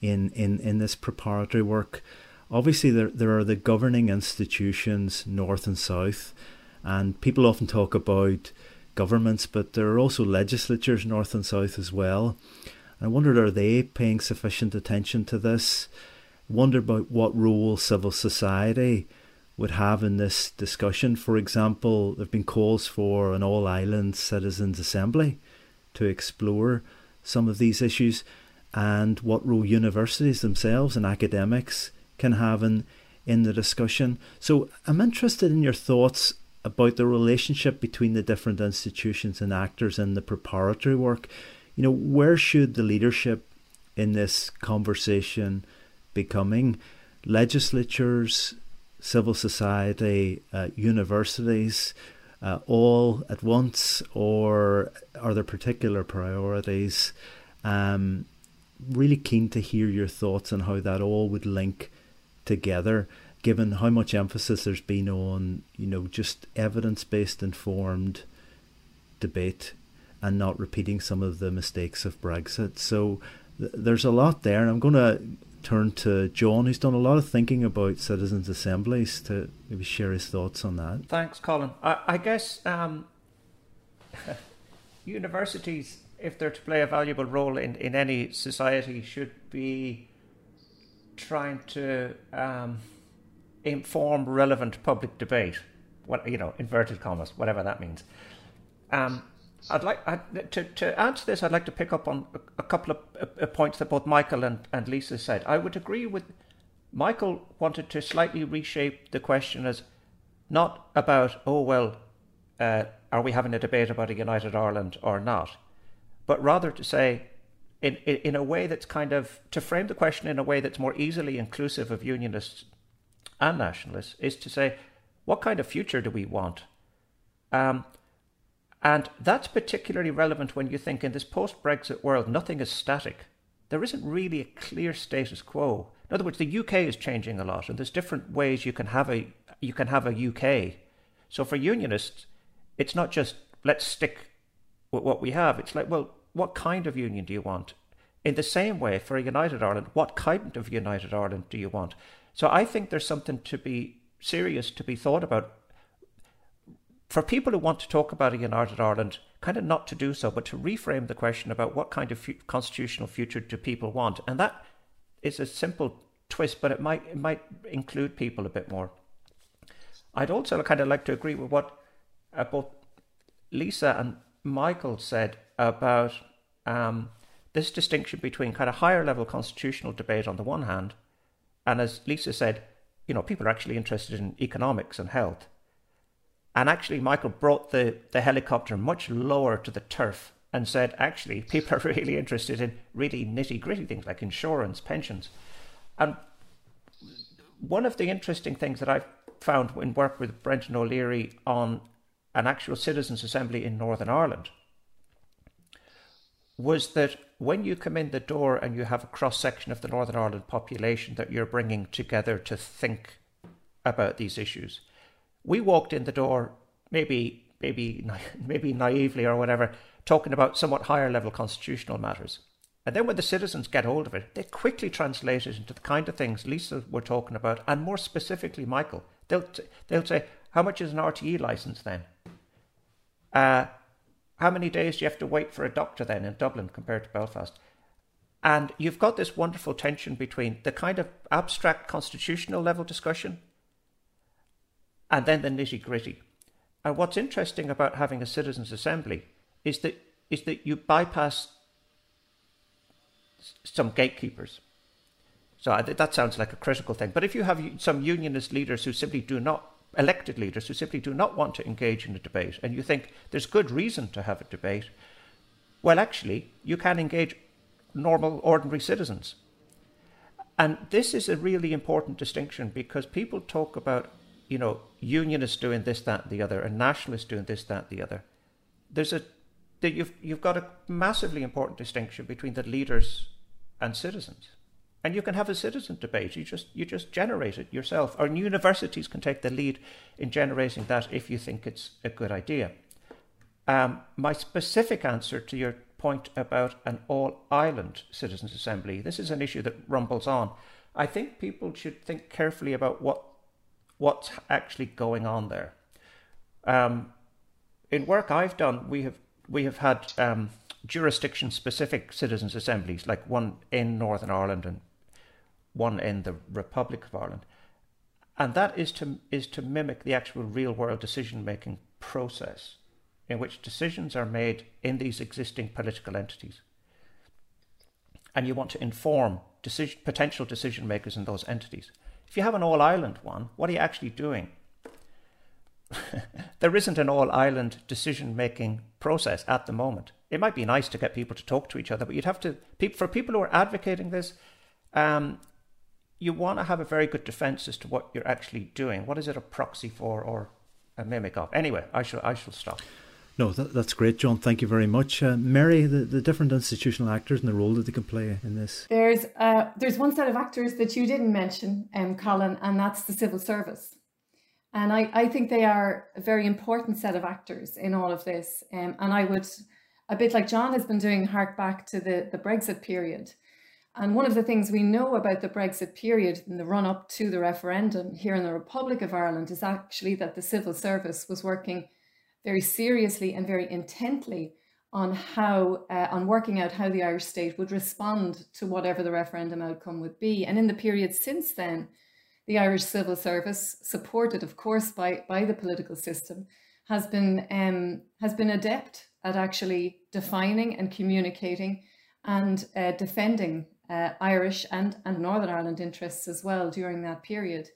in, in, in this preparatory work. Obviously, there, there are the governing institutions, north and south, and people often talk about governments, but there are also legislatures, north and south, as well. I wondered, are they paying sufficient attention to this? Wonder about what role civil society would have in this discussion. For example, there have been calls for an all island citizens' assembly to explore some of these issues and what role universities themselves and academics can have in, in the discussion. So I'm interested in your thoughts about the relationship between the different institutions and actors in the preparatory work. You know, where should the leadership in this conversation be coming? Legislatures, civil society, uh, universities, uh, all at once, or are there particular priorities? Um, really keen to hear your thoughts on how that all would link together, given how much emphasis there's been on, you know, just evidence based informed debate and not repeating some of the mistakes of Brexit. So th- there's a lot there, and I'm going to turn to John, who's done a lot of thinking about citizens' assemblies, to maybe share his thoughts on that. Thanks, Colin. I, I guess um, universities, if they're to play a valuable role in, in any society, should be trying to um, inform relevant public debate. What you know, inverted commas, whatever that means. Um, I'd like I'd, to to answer this. I'd like to pick up on a, a couple of uh, points that both Michael and, and Lisa said. I would agree with Michael. Wanted to slightly reshape the question as not about oh well, uh, are we having a debate about a united Ireland or not, but rather to say. In, in, in a way that's kind of to frame the question in a way that's more easily inclusive of unionists and nationalists is to say what kind of future do we want um, and that's particularly relevant when you think in this post Brexit world, nothing is static. There isn't really a clear status quo. In other words, the UK is changing a lot, and there's different ways you can have a you can have a UK. So for unionists, it's not just let's stick with what we have. It's like, well, what kind of union do you want? In the same way, for a United Ireland, what kind of United Ireland do you want? So I think there's something to be serious to be thought about for people who want to talk about a united Ireland, kind of not to do so, but to reframe the question about what kind of constitutional future do people want, and that is a simple twist, but it might it might include people a bit more. I'd also kind of like to agree with what uh, both Lisa and Michael said about um, this distinction between kind of higher level constitutional debate on the one hand, and as Lisa said, you know, people are actually interested in economics and health. And actually, Michael brought the, the helicopter much lower to the turf and said, actually, people are really interested in really nitty gritty things like insurance, pensions. And one of the interesting things that I've found in work with Brendan O'Leary on an actual citizens' assembly in Northern Ireland was that when you come in the door and you have a cross section of the Northern Ireland population that you're bringing together to think about these issues, we walked in the door maybe maybe maybe naively or whatever, talking about somewhat higher level constitutional matters. And then when the citizens get hold of it, they quickly translate it into the kind of things Lisa were talking about, and more specifically, Michael. They'll they'll say, "How much is an RTE license then?" Uh, how many days do you have to wait for a doctor then in Dublin compared to Belfast? And you've got this wonderful tension between the kind of abstract constitutional level discussion and then the nitty gritty. And what's interesting about having a citizens' assembly is that is that you bypass some gatekeepers. So that sounds like a critical thing. But if you have some unionist leaders who simply do not elected leaders who simply do not want to engage in a debate, and you think there's good reason to have a debate, well, actually, you can engage normal, ordinary citizens. And this is a really important distinction because people talk about, you know, unionists doing this, that, the other, and nationalists doing this, that, the other. There's a that you've you've got a massively important distinction between the leaders and citizens and you can have a citizen debate. You just you just generate it yourself. Or universities can take the lead in generating that if you think it's a good idea. Um, my specific answer to your point about an all island citizens assembly, this is an issue that rumbles on. I think people should think carefully about what what's actually going on there. Um, in work I've done, we have we have had um, jurisdiction specific citizens assemblies, like one in Northern Ireland and one in the Republic of Ireland. And that is to, is to mimic the actual real world decision making process in which decisions are made in these existing political entities. And you want to inform decision, potential decision makers in those entities. If you have an all island one, what are you actually doing? there isn't an all island decision making process at the moment. It might be nice to get people to talk to each other, but you'd have to, for people who are advocating this, um, you want to have a very good defense as to what you're actually doing. What is it a proxy for or a mimic of? Anyway, I shall I shall stop. No, that, that's great, John. Thank you very much, uh, Mary. The, the different institutional actors and the role that they can play in this. There's uh, there's one set of actors that you didn't mention, um, Colin, and that's the civil service. And I, I think they are a very important set of actors in all of this. Um, and I would, a bit like John has been doing, hark back to the, the Brexit period. And one of the things we know about the Brexit period in the run up to the referendum here in the Republic of Ireland is actually that the civil service was working very seriously and very intently on how, uh, on working out how the Irish state would respond to whatever the referendum outcome would be. And in the period since then, the Irish civil service, supported, of course, by, by the political system, has been um, has been adept at actually defining and communicating and uh, defending uh, Irish and, and Northern Ireland interests as well during that period.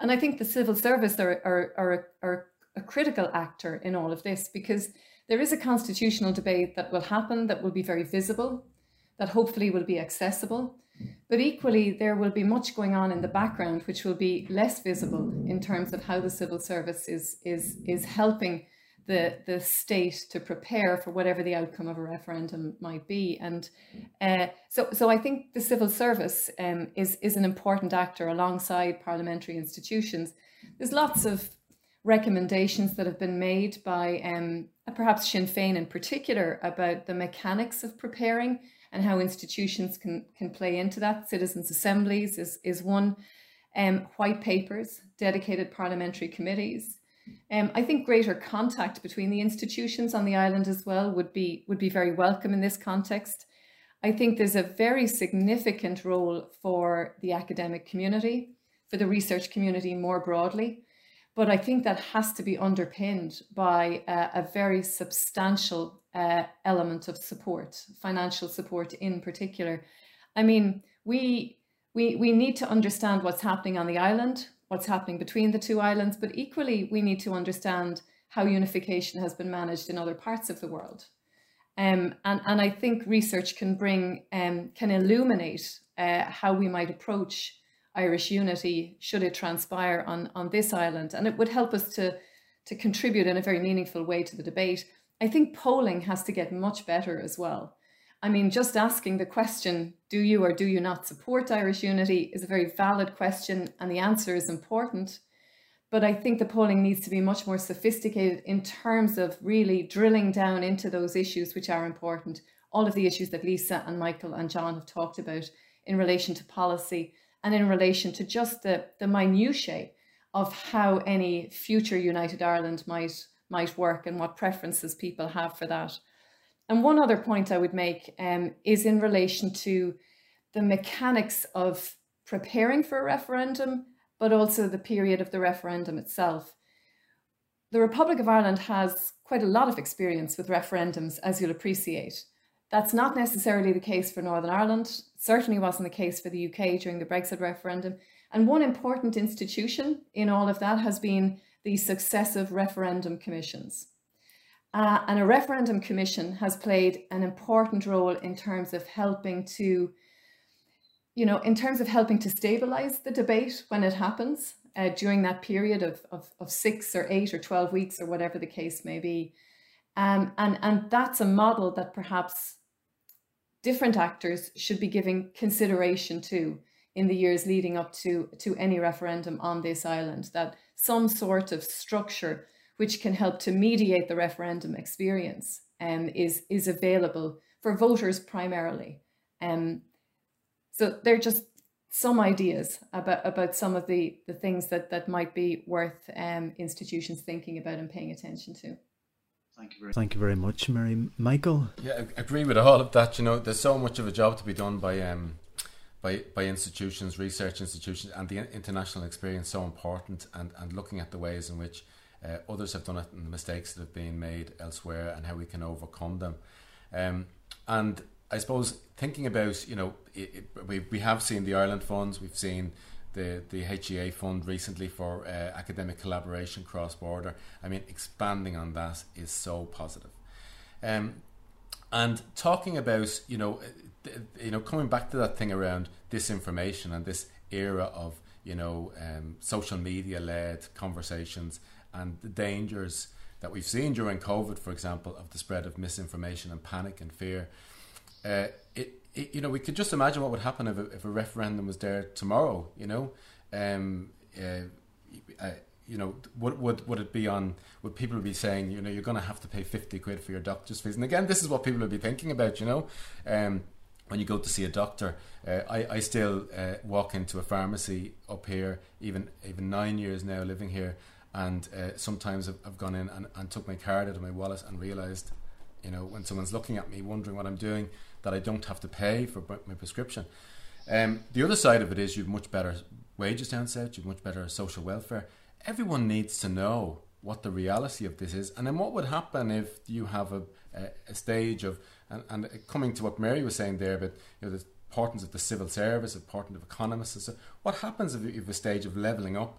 And I think the civil service are, are, are, are a critical actor in all of this because there is a constitutional debate that will happen that will be very visible, that hopefully will be accessible. But equally, there will be much going on in the background which will be less visible in terms of how the civil service is, is, is helping the the state to prepare for whatever the outcome of a referendum might be. And uh, so so I think the civil service um, is is an important actor alongside parliamentary institutions. There's lots of recommendations that have been made by um, perhaps Sinn Féin in particular about the mechanics of preparing and how institutions can can play into that. Citizens' assemblies is is one. Um, white papers, dedicated parliamentary committees, um, I think greater contact between the institutions on the island as well would be would be very welcome in this context. I think there's a very significant role for the academic community, for the research community more broadly, but I think that has to be underpinned by a, very substantial uh, element of support, financial support in particular. I mean, we we we need to understand what's happening on the island, what's happening between the two islands, but equally we need to understand how unification has been managed in other parts of the world. Um, and, and I think research can bring, um, can illuminate uh, how we might approach Irish unity should it transpire on, on this island. And it would help us to, to contribute in a very meaningful way to the debate. I think polling has to get much better as well. I mean, just asking the question, do you or do you not support Irish unity, is a very valid question, and the answer is important. But I think the polling needs to be much more sophisticated in terms of really drilling down into those issues which are important. All of the issues that Lisa and Michael and John have talked about in relation to policy and in relation to just the, the minutiae of how any future United Ireland might, might work and what preferences people have for that. And one other point I would make um, is in relation to the mechanics of preparing for a referendum but also the period of the referendum itself. The Republic of Ireland has quite a lot of experience with referendums, as you'll appreciate. That's not necessarily the case for Northern Ireland, certainly wasn't the case for the UK during the Brexit referendum. And one important institution in all of that has been the successive referendum commissions. Uh, and a referendum commission has played an important role in terms of helping to you know, in terms of helping to stabilize the debate when it happens uh, during that period of, of, of, six or eight or 12 weeks or whatever the case may be. Um, and, and that's a model that perhaps different actors should be giving consideration to in the years leading up to, to any referendum on this island, that some sort of structure which can help to mediate the referendum experience um, is, is available for voters primarily. Um, so they're just some ideas about, about some of the, the things that, that might be worth um, institutions thinking about and paying attention to. Thank you, very, Thank you very much, Mary. Michael? Yeah, I agree with all of that. You know, there's so much of a job to be done by um, by, by institutions, research institutions, and the international experience so important, and, and looking at the ways in which uh, others have done it and the mistakes that have been made elsewhere and how we can overcome them. Um, and I suppose thinking about you know it, it, we we have seen the Ireland funds, we've seen the the HEA fund recently for uh, academic collaboration cross border. I mean, expanding on that is so positive. Um, and talking about you know you know coming back to that thing around disinformation and this era of you know um, social media led conversations and the dangers that we've seen during COVID, for example, of the spread of misinformation and panic and fear. Uh, it, it, you know, we could just imagine what would happen if a, if a referendum was there tomorrow. You know, um, uh, uh, you know, would, would would it be on? Would people be saying, you know, you're going to have to pay fifty quid for your doctor's fees? And again, this is what people would be thinking about. You know, um, when you go to see a doctor, uh, I I still uh, walk into a pharmacy up here, even even nine years now living here, and uh, sometimes I've, I've, gone in and, and took my card out of my wallet and realised, you know, when someone's looking at me, wondering what I'm doing, that I don't have to pay for my prescription. Um, the other side of it is you've much better wages down south, you've much better social welfare. Everyone needs to know what the reality of this is, and then what would happen if you have a, a, a stage of and, and, coming to what Mary was saying there, but you know the importance of the civil service, the importance of economists, and so what happens if you have a stage of leveling up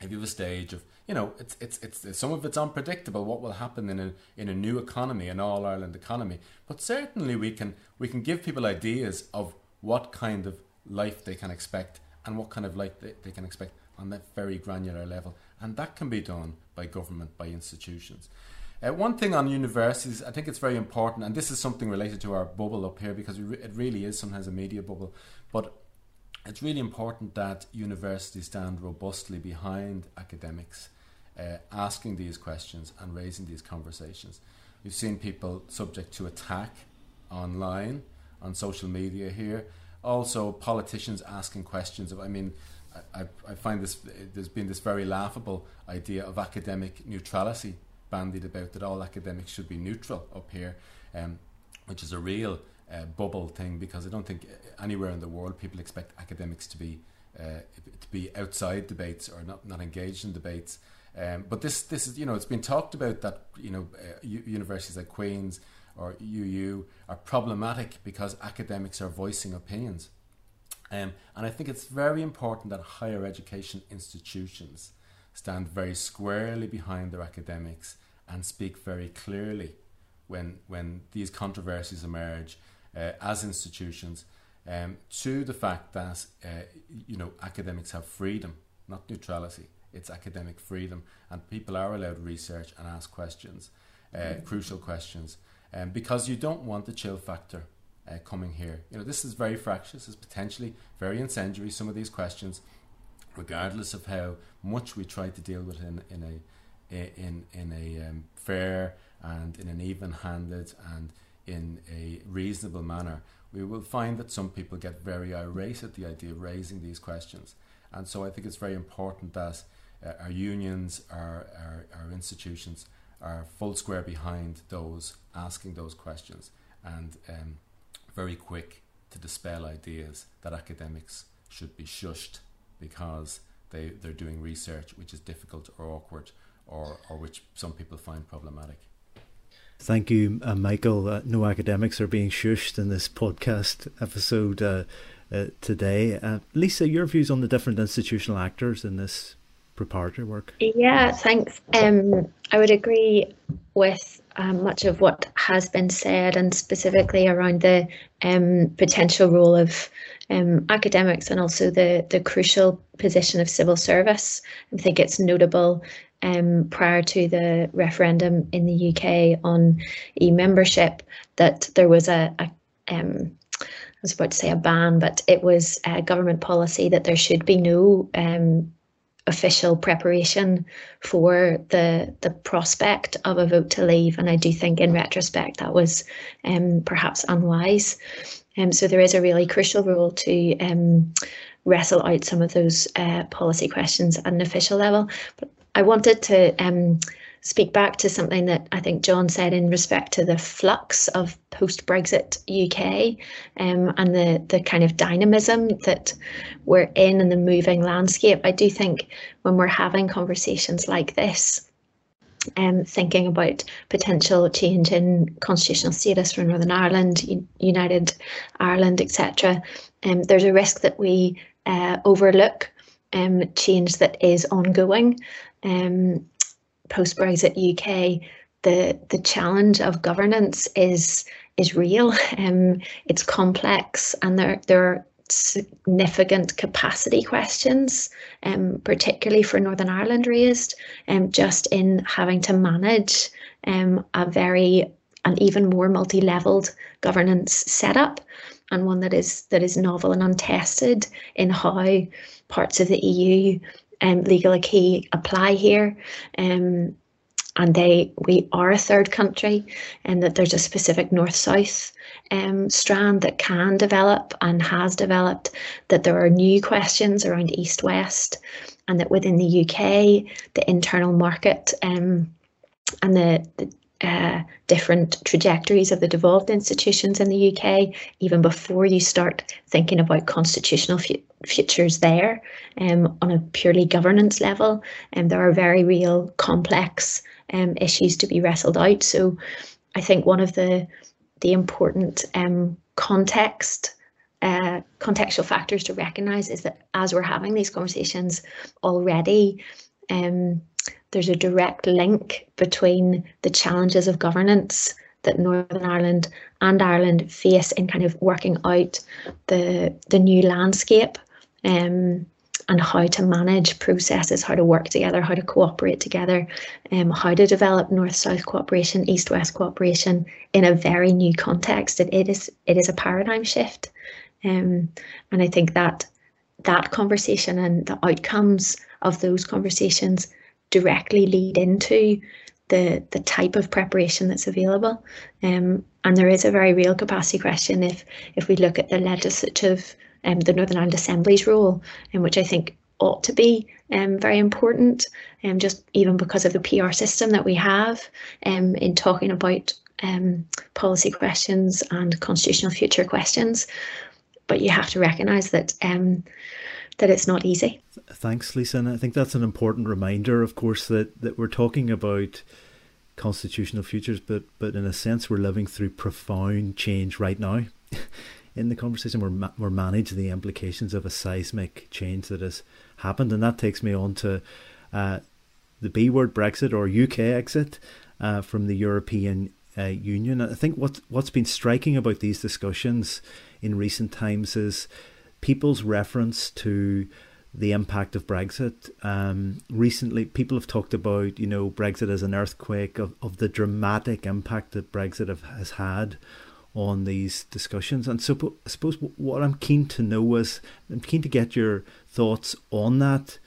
if you have a stage of you know it's it's it's some of it's unpredictable what will happen in a in a new economy an all Ireland economy but certainly we can we can give people ideas of what kind of life they can expect and what kind of life they, they can expect on that very granular level and that can be done by government by institutions uh, one thing on universities, I think it's very important, and this is something related to our bubble up here because it really is sometimes a media bubble. But it's really important that universities stand robustly behind academics, uh, asking these questions and raising these conversations. We've seen people subject to attack online, on social media here. Also, politicians asking questions of, I mean, I, I find this, there's been this very laughable idea of academic neutrality bandied about that all academics should be neutral up here, um, which is a real uh, bubble thing because I don't think anywhere in the world people expect academics to be uh, to be outside debates or not not engaged in debates. Um, but this this is you know it's been talked about that you know uh, universities like Queens or UU are problematic because academics are voicing opinions. Um, and I think it's very important that higher education institutions stand very squarely behind their academics and speak very clearly when when these controversies emerge uh, as institutions um, to the fact that uh, you know academics have freedom, not neutrality. It's academic freedom, and people are allowed research and ask questions, uh, mm-hmm. crucial questions, um, because you don't want the chill factor uh, coming here. You know, this is very fractious. It's potentially very incendiary. Some of these questions, regardless of how much we try to deal with in in a in in a um, fair and in an even-handed and in a reasonable manner, we will find that some people get very irate at the idea of raising these questions. And so I think it's very important that uh, our unions, our, our, our institutions are full square behind those asking those questions and um, very quick to dispel ideas that academics should be shushed because they, they're doing research which is difficult or awkward or, or which some people find problematic. Thank you, uh, Michael. Uh, no academics are being shushed in this podcast episode uh, uh today. Uh, Lisa, your views on the different institutional actors in this preparatory work? Yeah, thanks. Um, I would agree with um, much of what has been said, and specifically around the um, potential role of um, academics and also the the crucial position of civil service. I think it's notable um, prior to the referendum in the UK on EU membership that there was a, a um, I was about to say a ban, but it was a government policy that there should be no um, official preparation for the the prospect of a vote to leave. And I do think, in retrospect, that was um, perhaps unwise. Um, so there is a really crucial role to um, wrestle out some of those uh, policy questions at an official level. But I wanted to um, speak back to something that I think John said in respect to the flux of post Brexit UK um, and the, the kind of dynamism that we're in and the moving landscape. I do think when we're having conversations like this, um, thinking about potential change in constitutional status for Northern Ireland, United Ireland, etc., um, there's a risk that we uh, overlook um, change that is ongoing um, post Brexit UK, the the challenge of governance is is real. Um, it's complex, and there there are significant capacity questions, um, particularly for Northern Ireland raised, um, just in having to manage um, a very an even more multi-leveled governance setup and one that is that is novel and untested in how parts of the EU um, legal acquis apply here. Um, and they we are a third country and that there's a specific north south um, strand that can develop and has developed that there are new questions around east west and that within the UK the internal market um, and the, the uh, different trajectories of the devolved institutions in the UK, even before you start thinking about constitutional fu- futures there um, on a purely governance level. And um, there are very real complex um, issues to be wrestled out. So I think one of the the important um, context uh, contextual factors to recognise is that as we're having these conversations already, um, there's a direct link between the challenges of governance that Northern Ireland and Ireland face in kind of working out the the new landscape um, and how to manage processes, how to work together, how to cooperate together, um, how to develop North-South cooperation, East-West cooperation in a very new context. It, it is it is a paradigm shift, um, and I think that that conversation and the outcomes of those conversations directly lead into the the type of preparation that's available. Um, and there is a very real capacity question if if we look at the legislative, um, the Northern Ireland Assembly's role, in which I think ought to be um, very important, um, just even because of the PR system that we have um, in talking about um, policy questions and constitutional future questions. But you have to recognise that um, that it's not easy. Thanks, Lisa. And I think that's an important reminder, of course, that, that we're talking about constitutional futures, but but in a sense, we're living through profound change right now. in the conversation, we're ma- we're managing the implications of a seismic change that has happened, and that takes me on to uh, the B word Brexit or UK exit uh, from the European uh, Union. I think what what's been striking about these discussions in recent times is people's reference to the impact of Brexit. Um, recently, people have talked about you know Brexit as an earthquake of, of the dramatic impact that Brexit have, has had on these discussions. And so, I suppose what I'm keen to know is I'm keen to get your thoughts on that,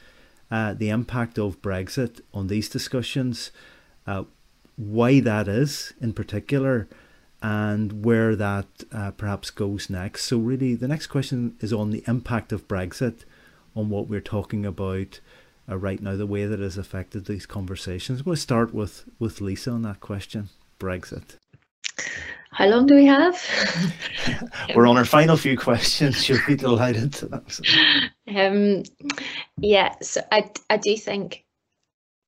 uh, the impact of Brexit on these discussions, uh, why that is in particular, and where that uh, perhaps goes next. So, really, the next question is on the impact of Brexit on what we're talking about uh, right now, the way that has affected these conversations. I'm going to start with, with Lisa on that question Brexit. How long do we have? We're on our final few questions. You'll be delighted to that. Um, yeah, so I, I do think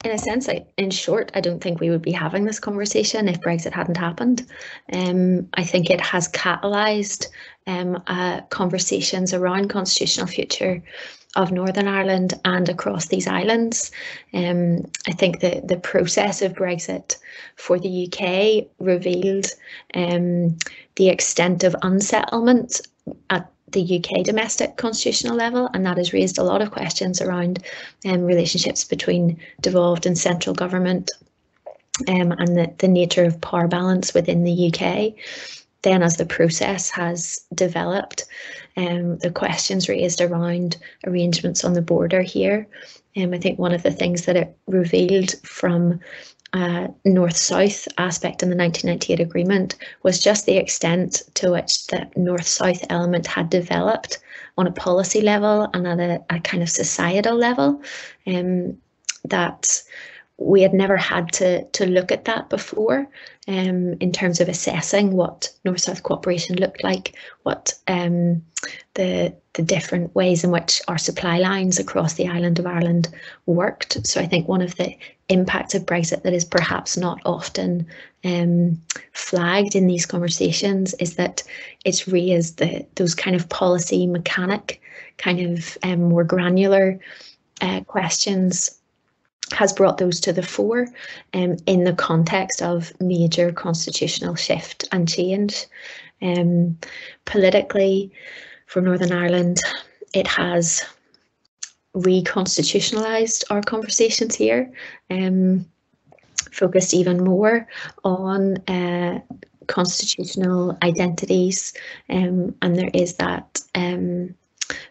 in a sense, I, in short, I don't think we would be having this conversation if Brexit hadn't happened. Um, I think it has catalysed um, uh, conversations around constitutional future of Northern Ireland and across these islands. Um, I think the, the process of Brexit for the UK revealed um, the extent of unsettlement at the UK domestic constitutional level, and that has raised a lot of questions around um, relationships between devolved and central government um, and the, the nature of power balance within the UK. Then, as the process has developed, um, the questions raised around arrangements on the border here. Um, I think one of the things that it revealed from uh, north-south aspect in the 1998 agreement was just the extent to which the north-south element had developed on a policy level and at a, a kind of societal level. Um, that we had never had to to look at that before um, in terms of assessing what north-south cooperation looked like, what um, the the different ways in which our supply lines across the island of Ireland worked. So I think one of the impacts of Brexit that is perhaps not often um, flagged in these conversations is that it's raised the those kind of policy mechanic, kind of um, more granular uh, questions has brought those to the fore um, in the context of major constitutional shift and change. Um, politically, for Northern Ireland, it has reconstitutionalised our conversations here, um, focused even more on uh, constitutional identities, um, and there is that um,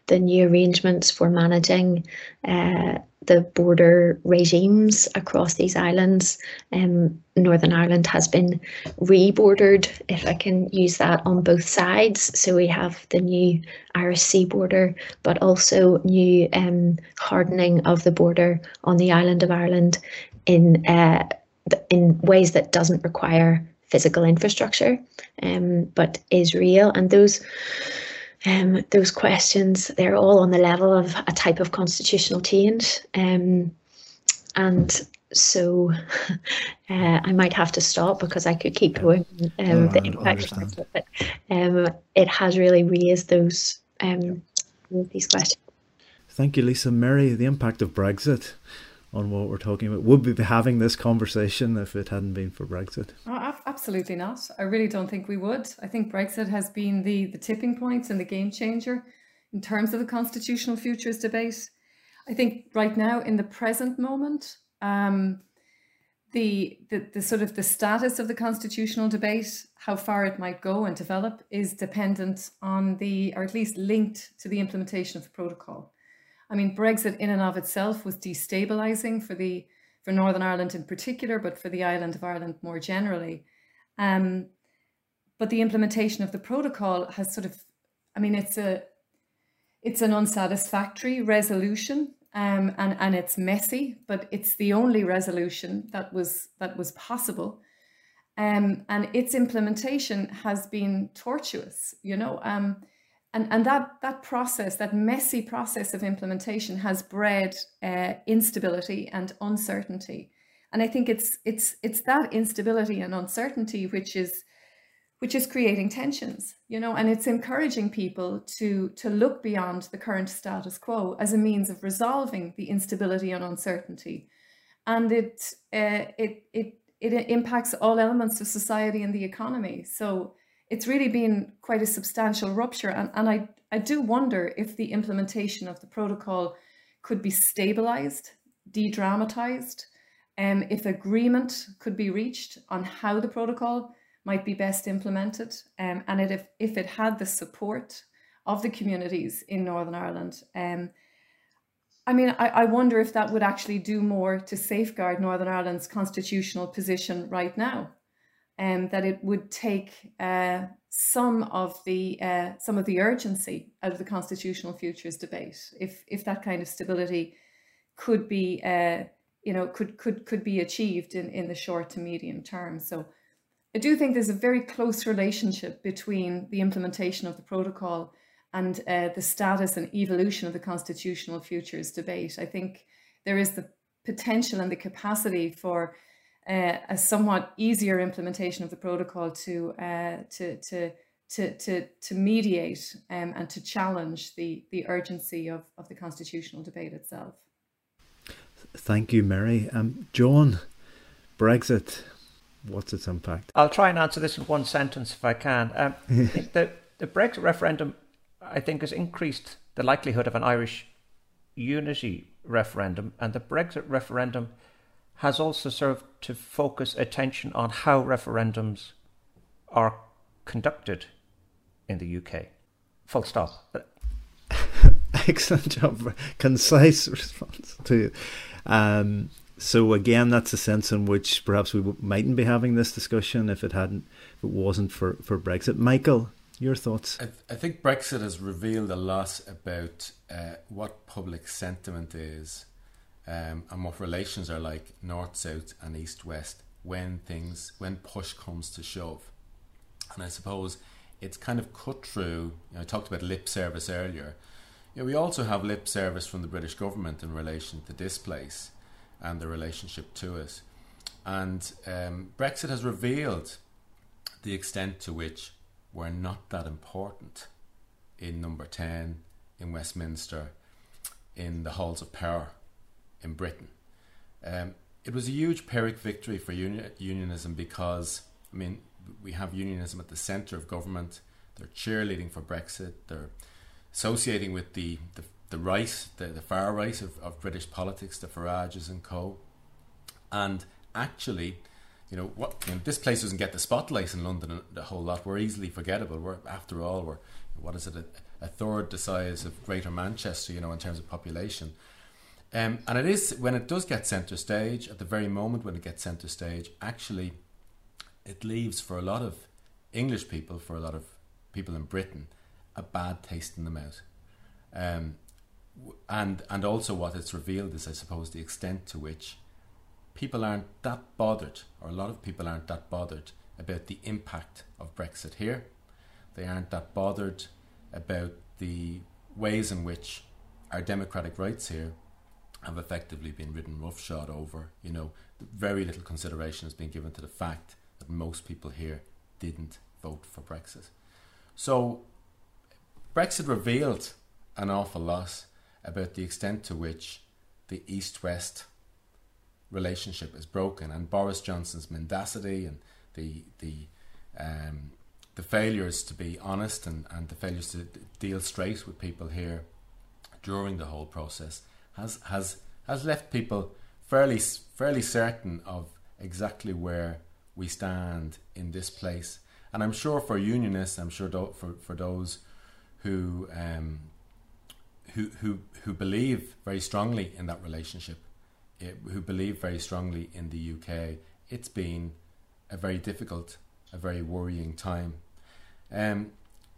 the new arrangements for managing uh, the border regimes across these islands. Um, Northern Ireland has been re-bordered, if I can use that, on both sides. So we have the new Irish Sea border, but also new um, hardening of the border on the island of Ireland in uh, in ways that doesn't require physical infrastructure, um, but is real. And those um, those questions, they're all on the level of a type of constitutional change. Um, and so uh, I might have to stop because I could keep going. Um, the impact of it, but um, it has really raised those um, these questions. Thank you, Lisa. Mary, the impact of Brexit on what we're talking about. Would we be having this conversation if it hadn't been for Brexit? Oh, absolutely not. I really don't think we would. I think Brexit has been the, the tipping point and the game changer in terms of the constitutional futures debate. I think right now, in the present moment, um, the, the the sort of the status of the constitutional debate, how far it might go and develop, is dependent on the, or at least linked to the implementation of the protocol. I mean, Brexit in and of itself was destabilizing for the for Northern Ireland in particular, but for the island of Ireland more generally. Um, but the implementation of the protocol has sort of, I mean, it's a it's an unsatisfactory resolution, um, and and it's messy, but it's the only resolution that was that was possible. Um, and its implementation has been tortuous. You know, um, and and that that process, that messy process of implementation, has bred uh, instability and uncertainty. And I think it's it's it's that instability and uncertainty which is which is creating tensions, you know, and it's encouraging people to to look beyond the current status quo as a means of resolving the instability and uncertainty, and it uh, it it it impacts all elements of society and the economy. So it's really been quite a substantial rupture. And, and I, I do wonder if the implementation of the protocol could be stabilized, de dramatized, um, if agreement could be reached on how the protocol might be best implemented, um, and it, if, if it had the support of the communities in Northern Ireland. Um, I mean, I, I wonder if that would actually do more to safeguard Northern Ireland's constitutional position right now um, that it would take uh, some of the uh, some of the urgency out of the constitutional futures debate if if that kind of stability could be uh, you know could could could be achieved in in the short to medium term so I do think there's a very close relationship between the implementation of the protocol and uh, the status and evolution of the constitutional futures debate. I think there is the potential and the capacity for uh, a somewhat easier implementation of the protocol to uh, to to to to to mediate um, and to challenge the the urgency of of the constitutional debate itself. Thank you, Mary. Um, John, Brexit. What's its impact? I'll try and answer this in one sentence if I can. Um, the the Brexit referendum, I think, has increased the likelihood of an Irish unity referendum, and the Brexit referendum has also served to focus attention on how referendums are conducted in the UK. Full stop. Excellent job. Concise response to um, so again, that's a sense in which perhaps we mightn't be having this discussion if it hadn't, if it wasn't for, for Brexit. Michael, your thoughts? I, th- I think Brexit has revealed a lot about uh, what public sentiment is um, and what relations are like north south and east west when things when push comes to shove. And i suppose it's kind of cut through you know, i talked about lip service earlier. You know, we also have lip service from the british government in relation to this place and the relationship to it. And um, brexit has revealed the extent to which we're not that important in number 10 in westminster in the halls of power in Britain. Um, it was a huge Pyrrhic victory for union, unionism because, I mean, we have unionism at the centre of government. They're cheerleading for Brexit. They're associating with the, the, the right, the, the far right of, of British politics, the Farages and co. And actually, you know, what you know, this place doesn't get the spotlight in London a whole lot. We're easily forgettable. We're, after all, we're, what is it, a, a third the size of Greater Manchester, you know, in terms of population. Um, and it is when it does get centre stage, at the very moment when it gets centre stage, actually, it leaves for a lot of English people, for a lot of people in Britain, a bad taste in the mouth. Um, and and also what it's revealed is, I suppose, the extent to which people aren't that bothered, or a lot of people aren't that bothered about the impact of Brexit here. They aren't that bothered about the ways in which our democratic rights here have effectively been ridden roughshod over. You know, very little consideration has been given to the fact that most people here didn't vote for Brexit. So, Brexit revealed an awful lot about the extent to which the East West relationship is broken, and Boris Johnson's mendacity and the the um, the failures to be honest and, and the failures to deal straight with people here during the whole process has has has left people fairly fairly certain of exactly where we stand in this place. And I'm sure for unionists, I'm sure for for those who um, who who who believe very strongly in that relationship, it, who believe very strongly in the UK, it's been a very difficult, a very worrying time. Um,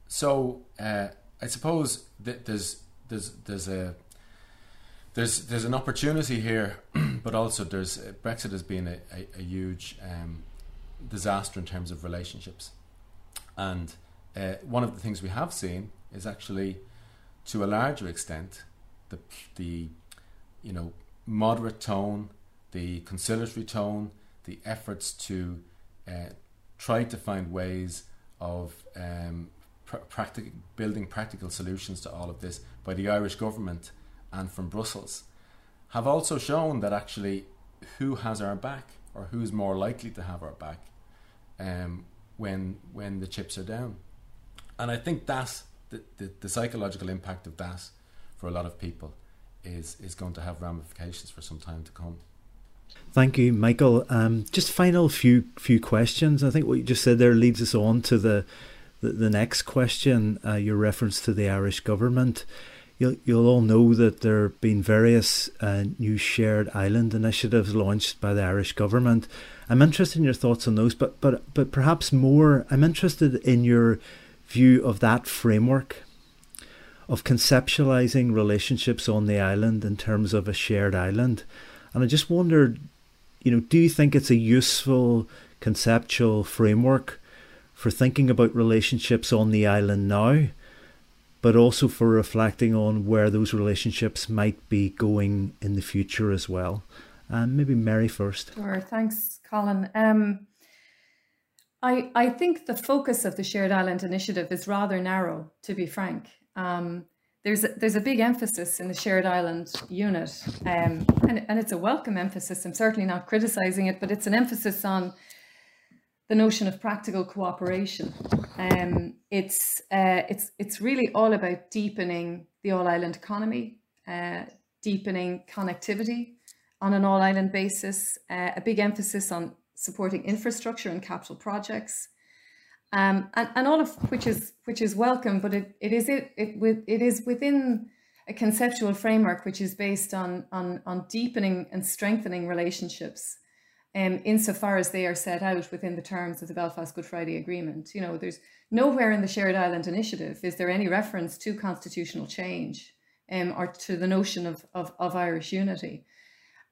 so uh, I suppose that there's there's there's a there's there's an opportunity here, but also there's Brexit has been a, a, a huge um, disaster in terms of relationships, and uh, one of the things we have seen is actually, to a larger extent, the the you know moderate tone, the conciliatory tone, the efforts to uh, try to find ways of um, pr- practic- building practical solutions to all of this by the Irish government and from Brussels have also shown that actually who has our back or who is more likely to have our back um, when when the chips are down. And I think that's the, the, the psychological impact of that for a lot of people is is going to have ramifications for some time to come. Thank you, Michael. Um, just final few few questions. I think what you just said there leads us on to the the, the next question. Uh, your reference to the Irish government. You'll you'll all know that there have been various uh, new shared island initiatives launched by the Irish government. I'm interested in your thoughts on those, but but but perhaps more. I'm interested in your view of that framework of conceptualizing relationships on the island in terms of a shared island. And I just wondered, you know, do you think it's a useful conceptual framework for thinking about relationships on the island now, but also for reflecting on where those relationships might be going in the future as well? Um, maybe Mary first. Sure. Thanks, Colin. Um, I, I think the focus of the Shared Island Initiative is rather narrow, to be frank. Um, there's a, there's a big emphasis in the shared island unit, um, and, and it's a welcome emphasis. I'm certainly not criticizing it, but it's an emphasis on the notion of practical cooperation. Um, it's uh, it's it's really all about deepening the all island economy, uh, deepening connectivity on an all island basis. Uh, a big emphasis on supporting infrastructure and capital projects um, and, and all of which is which is welcome, but it, it is it, it it is within a conceptual framework which is based on on on deepening and strengthening relationships, um, insofar as they are set out within the terms of the Belfast Good Friday Agreement. You know, there's nowhere in the Shared Island Initiative is there any reference to constitutional change, um, or to the notion of of, of Irish unity.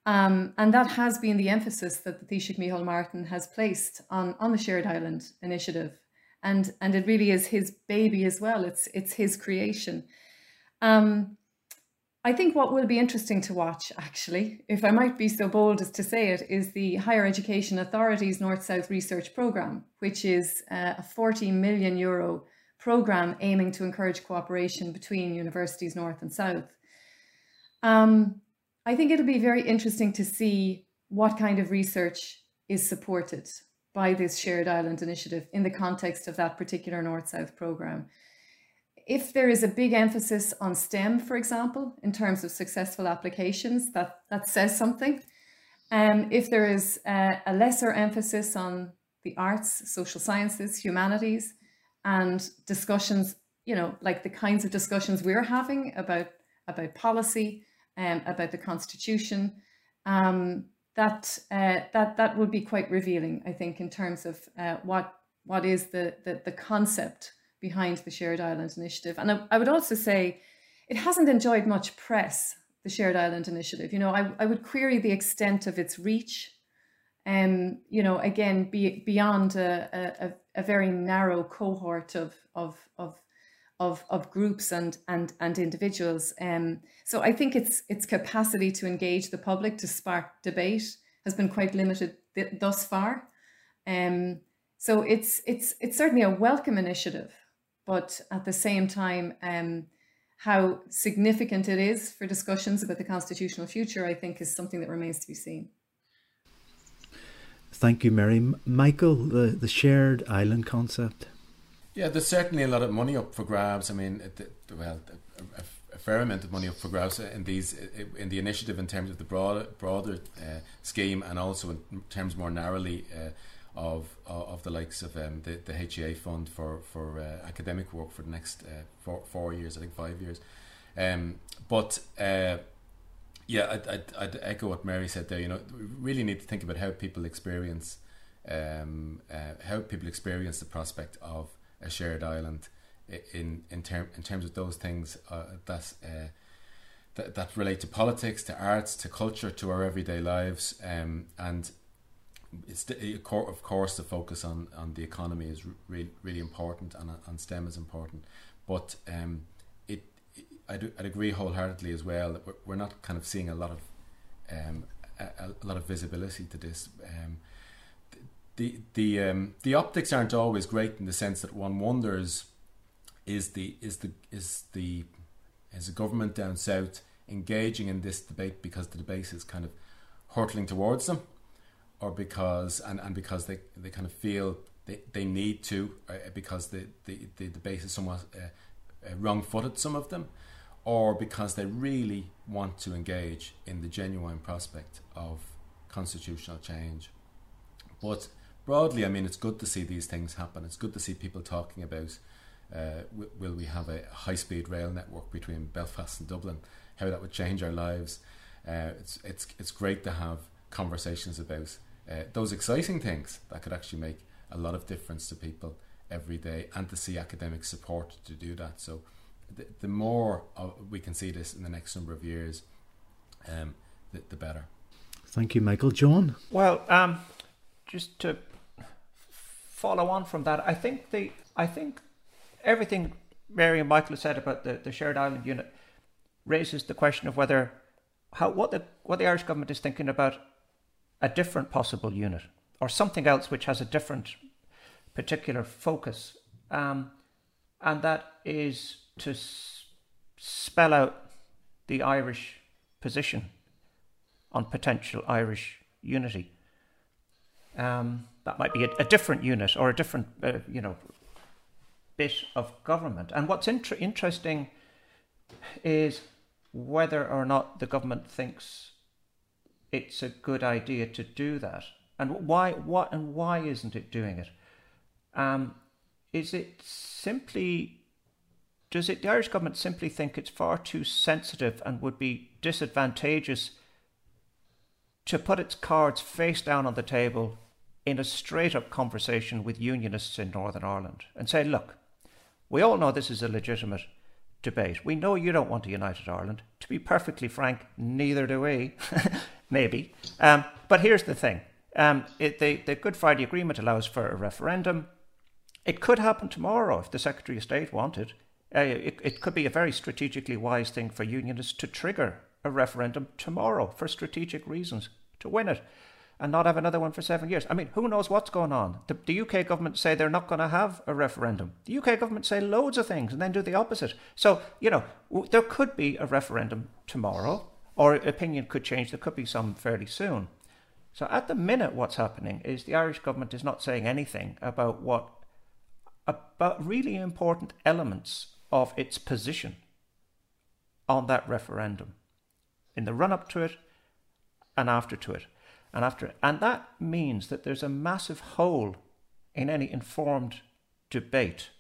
Um, and that has been the emphasis that the Taoiseach Micheál Martin has placed on, on the Shared Island Initiative and and it really is his baby as well. It's it's his creation. Um, I think what will be interesting to watch, actually, if I might be so bold as to say it, is the Higher Education Authority's North South Research Programme, which is uh, a 40 million euro programme aiming to encourage cooperation between universities North and South. Um, I think it'll be very interesting to see what kind of research is supported by this shared island initiative in the context of that particular North South program. If there is a big emphasis on STEM, for example, in terms of successful applications, that, that says something. Um, if there is a, a lesser emphasis on the arts, social sciences, humanities, and discussions, you know, like the kinds of discussions we're having about, about policy, um, about the constitution, um, that uh, that that would be quite revealing, I think, in terms of uh, what what is the, the the concept behind the Shared Island Initiative. And I, I would also say it hasn't enjoyed much press, the Shared Island Initiative. You know, I, I would query the extent of its reach. Um, you know, again, be, beyond a, a, a very narrow cohort of, of, of of, of groups and and and individuals. Um, so I think its its capacity to engage the public to spark debate has been quite limited th- thus far. Um, so it's it's it's certainly a welcome initiative, but at the same time, um, how significant it is for discussions about the constitutional future, I think, is something that remains to be seen. Thank you, Mary. Michael, the, the shared island concept. Yeah, there's certainly a lot of money up for grabs. I mean, well, a, a fair amount of money up for grabs in these in the initiative in terms of the broader broader uh, scheme, and also in terms more narrowly uh, of of the likes of um, the the HEA fund for for uh, academic work for the next uh, four, four years, I think five years. Um, but uh, yeah, I'd, I'd, I'd, echo what Mary said there. You know, we really need to think about how people experience um, uh, how people experience the prospect of a shared island in in term in terms of those things uh, that, uh, that that relate to politics, to arts, to culture, to our everyday lives, um, and it's of course the focus on, on the economy is really really important and on STEM is important, but um, it, it I'd, I'd, agree wholeheartedly as well that we're, we're not kind of seeing a lot of um, a, a, lot of visibility to this. Um, the the um, the optics aren't always great in the sense that one wonders is the is the is the is the government down south engaging in this debate because the debate is kind of hurtling towards them or because and, and because they, they kind of feel they, they need to uh, because the, the, the debate is somewhat uh, uh, wrong-footed some of them or because they really want to engage in the genuine prospect of constitutional change but broadly i mean it's good to see these things happen it's good to see people talking about uh, w- will we have a high speed rail network between Belfast and Dublin? How that would change our lives. Uh, it's it's it's great to have conversations about uh, those exciting things that could actually make a lot of difference to people every day, and to see academic support to do that. So, the, the more we can see this in the next number of years, um, the, the better. Thank you, Michael. John. Well, um, just to follow on from that, I think the I think everything Mary and Michael have said about the, the shared island unit raises the question of whether how what the what the Irish government is thinking about a different possible unit or something else which has a different particular focus, um, and that is to s- spell out the Irish position on potential Irish unity. Um, that might be a, a, different unit or a different, uh, you know, bit of government. And what's inter- interesting is whether or not the government thinks it's a good idea to do that, and why. What and why isn't it doing it? Um, is it simply? Does it the Irish government simply think it's far too sensitive and would be disadvantageous to put its cards face down on the table in a straight up conversation with unionists in Northern Ireland and say, look, we all know this is a legitimate debate. We know you don't want a united Ireland. To be perfectly frank, neither do we. Maybe. Um, but here's the thing um, it, the, the Good Friday Agreement allows for a referendum. It could happen tomorrow if the Secretary of State wanted. Uh, it, it could be a very strategically wise thing for unionists to trigger a referendum tomorrow for strategic reasons to win it and not have another one for seven years. I mean, who knows what's going on? The, the UK government say they're not going to have a referendum. The UK government say loads of things and then do the opposite. So, you know, w- there could be a referendum tomorrow, or opinion could change. There could be some fairly soon. So, at the minute, what's happening is the Irish government is not saying anything about what about really important elements of its position on that referendum in the run up to it and after to it and after and that means that there's a massive hole in any informed debate.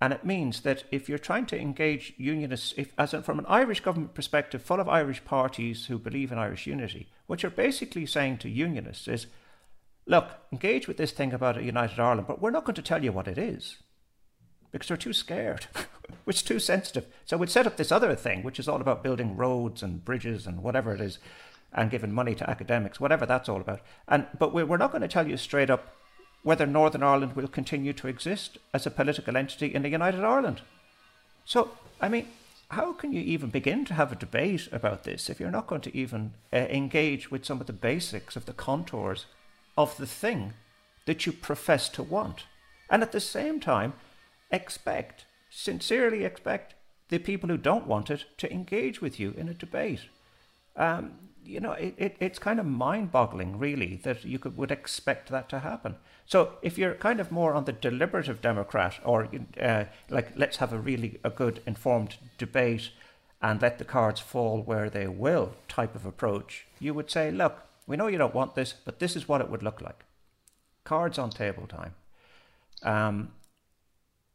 And it means that if you're trying to engage unionists if, as a, from an irish government perspective full of irish parties who believe in irish unity what you're basically saying to unionists is look engage with this thing about a united ireland but we're not going to tell you what it is because we're too scared which is too sensitive. So we'd set up this other thing which is all about building roads and bridges and whatever it is and giving money to academics, whatever that's all about. And but we're not going to tell you straight up whether Northern Ireland will continue to exist as a political entity in the United Ireland. So, I mean, how can you even begin to have a debate about this if you're not going to even uh, engage with some of the basics of the contours of the thing that you profess to want? And at the same time, expect, sincerely expect, the people who don't want it to engage with you in a debate. Um, you know, it, it, it's kind of mind boggling, really, that you could, would expect that to happen. So if you're kind of more on the deliberative Democrat, or uh, like, let's have a really a good informed debate and let the cards fall where they will type of approach, you would say, look, we know you don't want this, but this is what it would look like. Cards on table time. Um,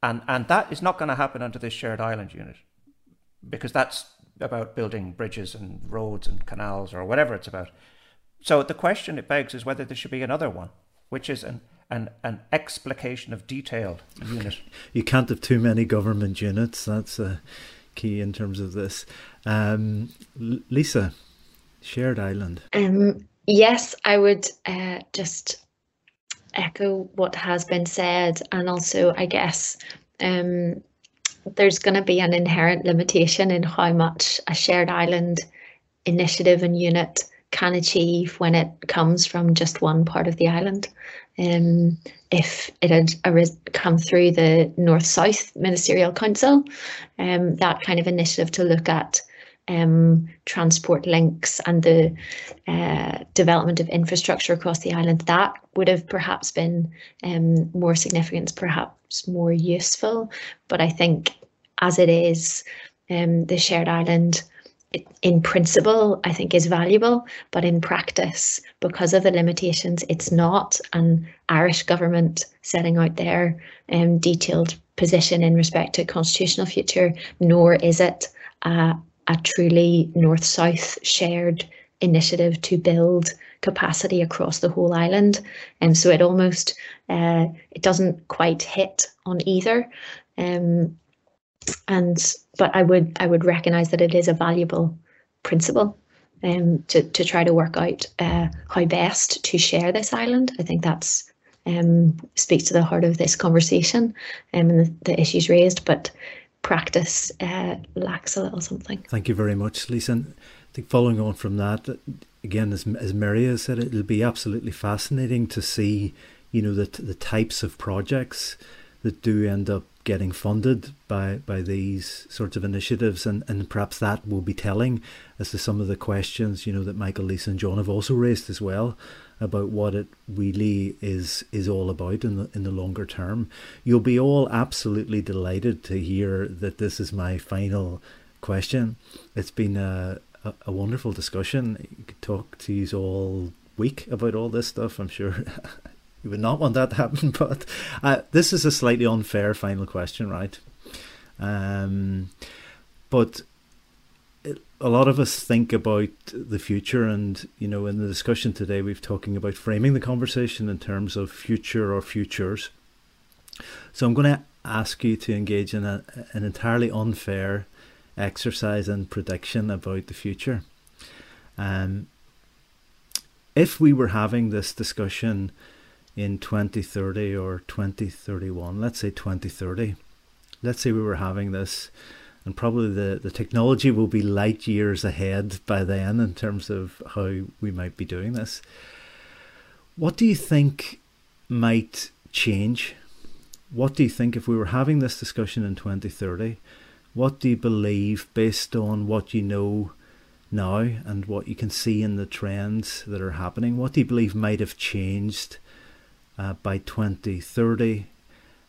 and, and that is not going to happen under this shared island unit because that's about building bridges and roads and canals or whatever it's about. So the question it begs is whether there should be another one, which is an an, an explication of detail unit. You can't have too many government units. That's a key in terms of this. Um, Lisa, shared island. Um, yes, I would uh, just echo what has been said, and also, I guess, um, there's going to be an inherent limitation in how much a shared island initiative and unit can achieve when it comes from just one part of the island. Um, if it had come through the North South Ministerial Council, um, that kind of initiative to look at um, transport links and the uh, development of infrastructure across the island, that would have perhaps been um, more significant, perhaps more useful. But I think as it is, um, the shared island in principle, I think is valuable, but in practice, because of the limitations, it's not. An Irish government setting out their um, detailed position in respect to constitutional future, nor is it a, a truly north-south shared initiative to build capacity across the whole island. And so it almost uh, it doesn't quite hit on either. Um, and but I would I would recognise that it is a valuable principle um, to to try to work out uh, how best to share this island. I think that's um, speaks to the heart of this conversation um, and the, the issues raised, but practice uh, lacks a little something. Thank you very much, Lisa. And I think following on from that, again, as as Mary has said, it'll be absolutely fascinating to see, you know, the the types of projects that do end up getting funded by by these sorts of initiatives. And, and perhaps that will be telling as to some of the questions you know that Michael Lisa and John have also raised as well about what it really is is all about in the in the longer term. You'll be all absolutely delighted to hear that this is my final question. It's been a a, wonderful discussion you could talk to you all week about all this stuff i'm sure You would not want that to happen, but uh, this is a slightly unfair final question, right? Um, but a lot of us think about the future, and you know, in the discussion today, we've talking about framing the conversation in terms of future or futures. So I'm going to ask you to engage in a, an entirely unfair exercise and prediction about the future. Um, if we were having this discussion in 2030 or 2031, let's say 2030. Let's say we were having this, and probably the, the technology will be light years ahead by then in terms of how we might be doing this. What do you think might change? What do you think if we were having this discussion in 2030? What do you believe based on what you know now and what you can see in the trends that are happening? What do you believe might have changed uh, by 2030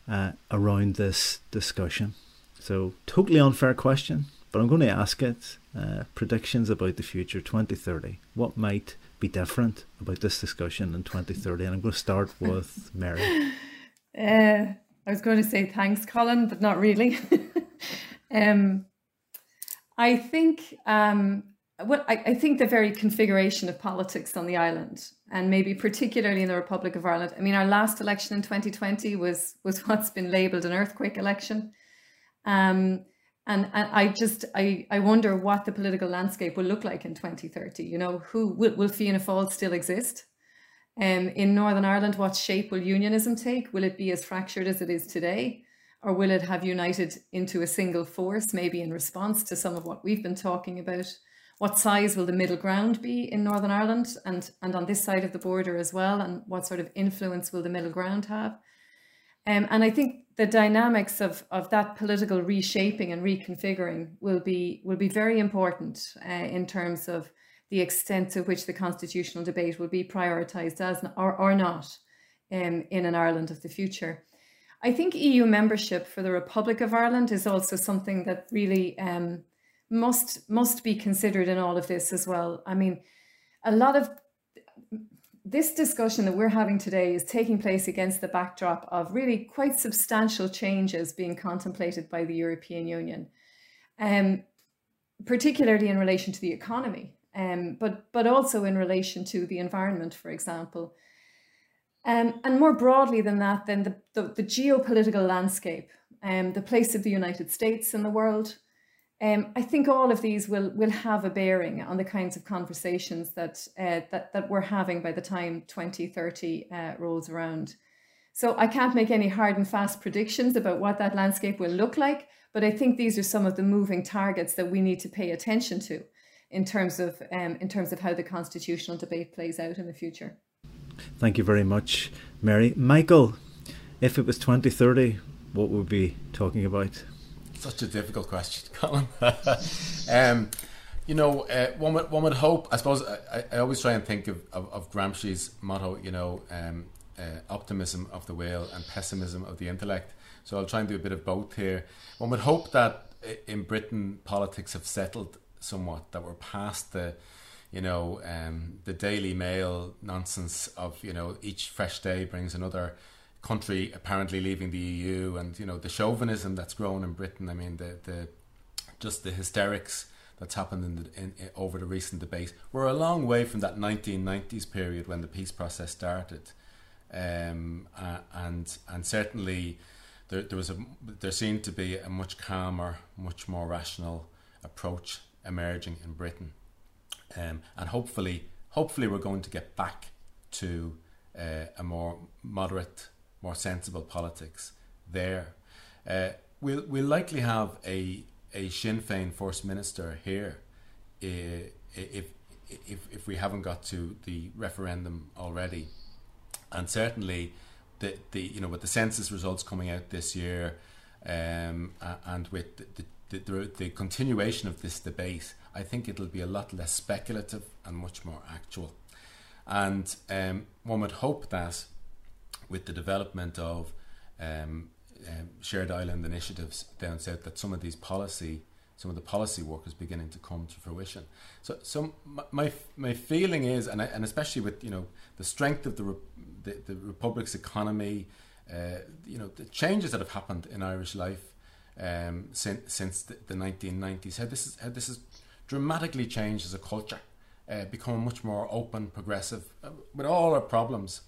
uh, around this discussion. So, totally unfair question, but I'm going to ask it. Uh, predictions about the future 2030. What might be different about this discussion in 2030? And I'm going to start with Mary. Uh, I was going to say thanks, Colin, but not really. um, I think um, well, I, I, think the very configuration of politics on the island, and maybe particularly in the Republic of Ireland. I mean, our last election in 2020 was was what's been labelled an earthquake election, um, and, and I just I I wonder what the political landscape will look like in 2030. You know, who will, will Fianna Fáil still exist? Um, in Northern Ireland, what shape will unionism take? Will it be as fractured as it is today? Or will it have united into a single force, maybe in response to some of what we've been talking about? what size will the middle ground be in Northern Ireland and, and on this side of the border as well, and what sort of influence will the middle ground have? Um, and I think the dynamics of, of that political reshaping and reconfiguring will be will be very important uh, in terms of the extent to which the constitutional debate will be prioritised as or, or not um, in an Ireland of the future. I think EU membership for the Republic of Ireland is also something that really um, must must be considered in all of this as well. I mean, a lot of this discussion that we're having today is taking place against the backdrop of really quite substantial changes being contemplated by the European Union, um, particularly in relation to the economy, um, but but also in relation to the environment, for example. Um, and more broadly than that, then the, the, the geopolitical landscape, um, the place of the United States in the world, um, I think all of these will will have a bearing on the kinds of conversations that uh, that that we're having by the time 2030 uh, rolls around. So I can't make any hard and fast predictions about what that landscape will look like, but I think these are some of the moving targets that we need to pay attention to in terms of um, in terms of how the constitutional debate plays out in the future. Thank you very much, Mary. Michael, if it was 2030, what would we be talking about? Such a difficult question, Colin. um, you know, uh, one, would, one would hope, I suppose, I, I always try and think of, of, of Gramsci's motto, you know, um, uh, optimism of the will and pessimism of the intellect. So I'll try and do a bit of both here. One would hope that in Britain politics have settled somewhat, that we're past the, you know, um, the Daily Mail nonsense of, you know, each fresh day brings another country apparently leaving the EU and, you know, the chauvinism that's grown in Britain. I mean, the, the just the hysterics that's happened in, the, in, in over the recent debate. We're a long way from that 1990s period when the peace process started um, uh, and and certainly there, there was a there seemed to be a much calmer, much more rational approach emerging in Britain, um, and hopefully hopefully we're going to get back to uh, a more moderate, more sensible politics there. Uh, we'll we'll likely have a a Sinn Féin First Minister here uh, if if if we haven't got to the referendum already and certainly the the you know with the census results coming out this year, um, and with the, the, the, the continuation of this debate, I think it'll be a lot less speculative and much more actual. And um, one would hope that with the development of um, um, shared island initiatives down south, that some of these policy some of the policy work is beginning to come to fruition. So, so my my feeling is, and I, and especially with you know the strength of the the, the republic's economy, uh, you know the changes that have happened in Irish life um, since since the, the 1990s, how this is how this has dramatically changed as a culture, uh, become much more open, progressive, uh, with all our problems,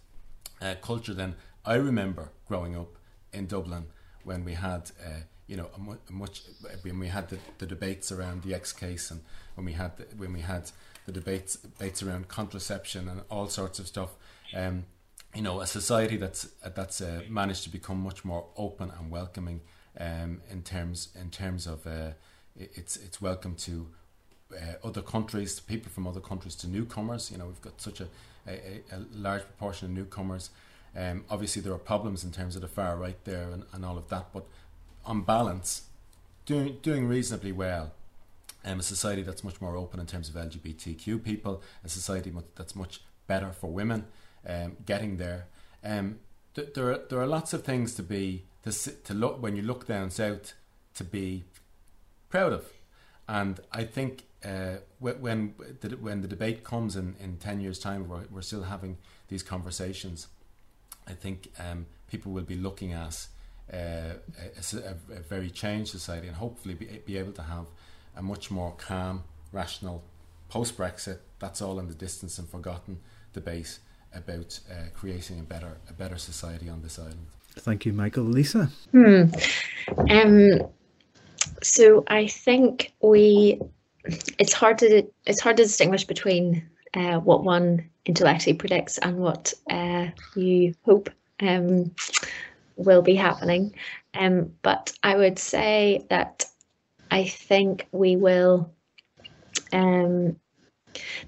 uh, culture. Than I remember growing up in Dublin when we had uh, you know, a, mu- a much when we had the, the debates around the X case and when we had the, when we had the debates debates around contraception and all sorts of stuff. Um, you know, a society that's that's uh, managed to become much more open and welcoming um, in terms in terms of uh, it's it's welcome to uh, other countries, people from other countries, to newcomers. You know, we've got such a, a, a large proportion of newcomers. Um, obviously, there are problems in terms of the far right there and, and all of that, but on balance, doing doing reasonably well. Um, a society that's much more open in terms of LGBTQ people, a society that's much better for women, um, getting there. Um, th- there are there are lots of things to be to to look when you look down south to be proud of, and I think uh, when the, when the debate comes in, in ten years' time, we're, we're still having these conversations. I think um, people will be looking at uh, a, a, very changed society and hopefully be, be able to have a much more calm, rational post Brexit. That's all in the distance and forgotten debate about uh, creating a better a better society on this island. Thank you, Michael. Lisa. Hmm. Um, so I think we it's hard to it's hard to distinguish between uh, what one intellectually predicts and what uh, you hope. Um, will be happening. Um, but I would say that I think we will. Um,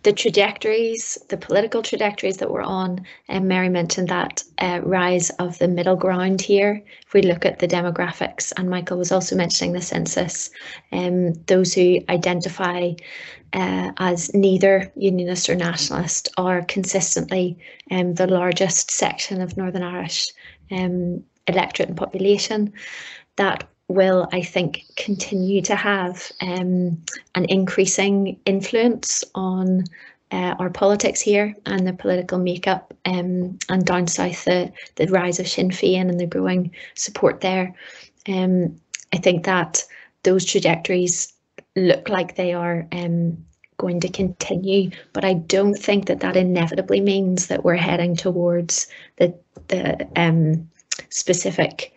the trajectories, the political trajectories that we're on, and um, Mary mentioned that uh, rise of the middle ground here. If we look at the demographics, and Michael was also mentioning the census, um, those who identify uh, as neither unionist or nationalist are consistently um, the largest section of Northern Irish um, electorate and population that will, I think, continue to have um, an increasing influence on uh, our politics here and the political makeup um, and down south the, the rise of Sinn Féin and the growing support there. Um, I think that those trajectories look like they are um, going to continue, but I don't think that that inevitably means that we're heading towards the the um, specific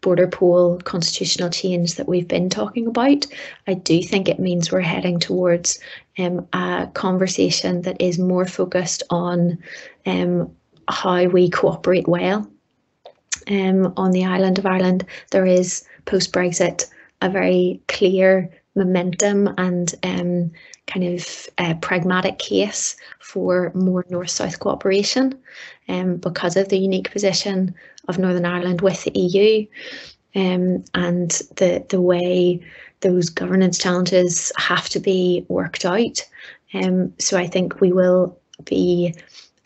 border poll constitutional change that we've been talking about. I do think it means we're heading towards um, a conversation that is more focused on um, how we cooperate well um, on the island of Ireland, there is post Brexit a very clear momentum and um, kind of uh, pragmatic case for more north south cooperation um, because of the unique position of Northern Ireland with the EU um, and the, the way those governance challenges have to be worked out. Um, so I think we will be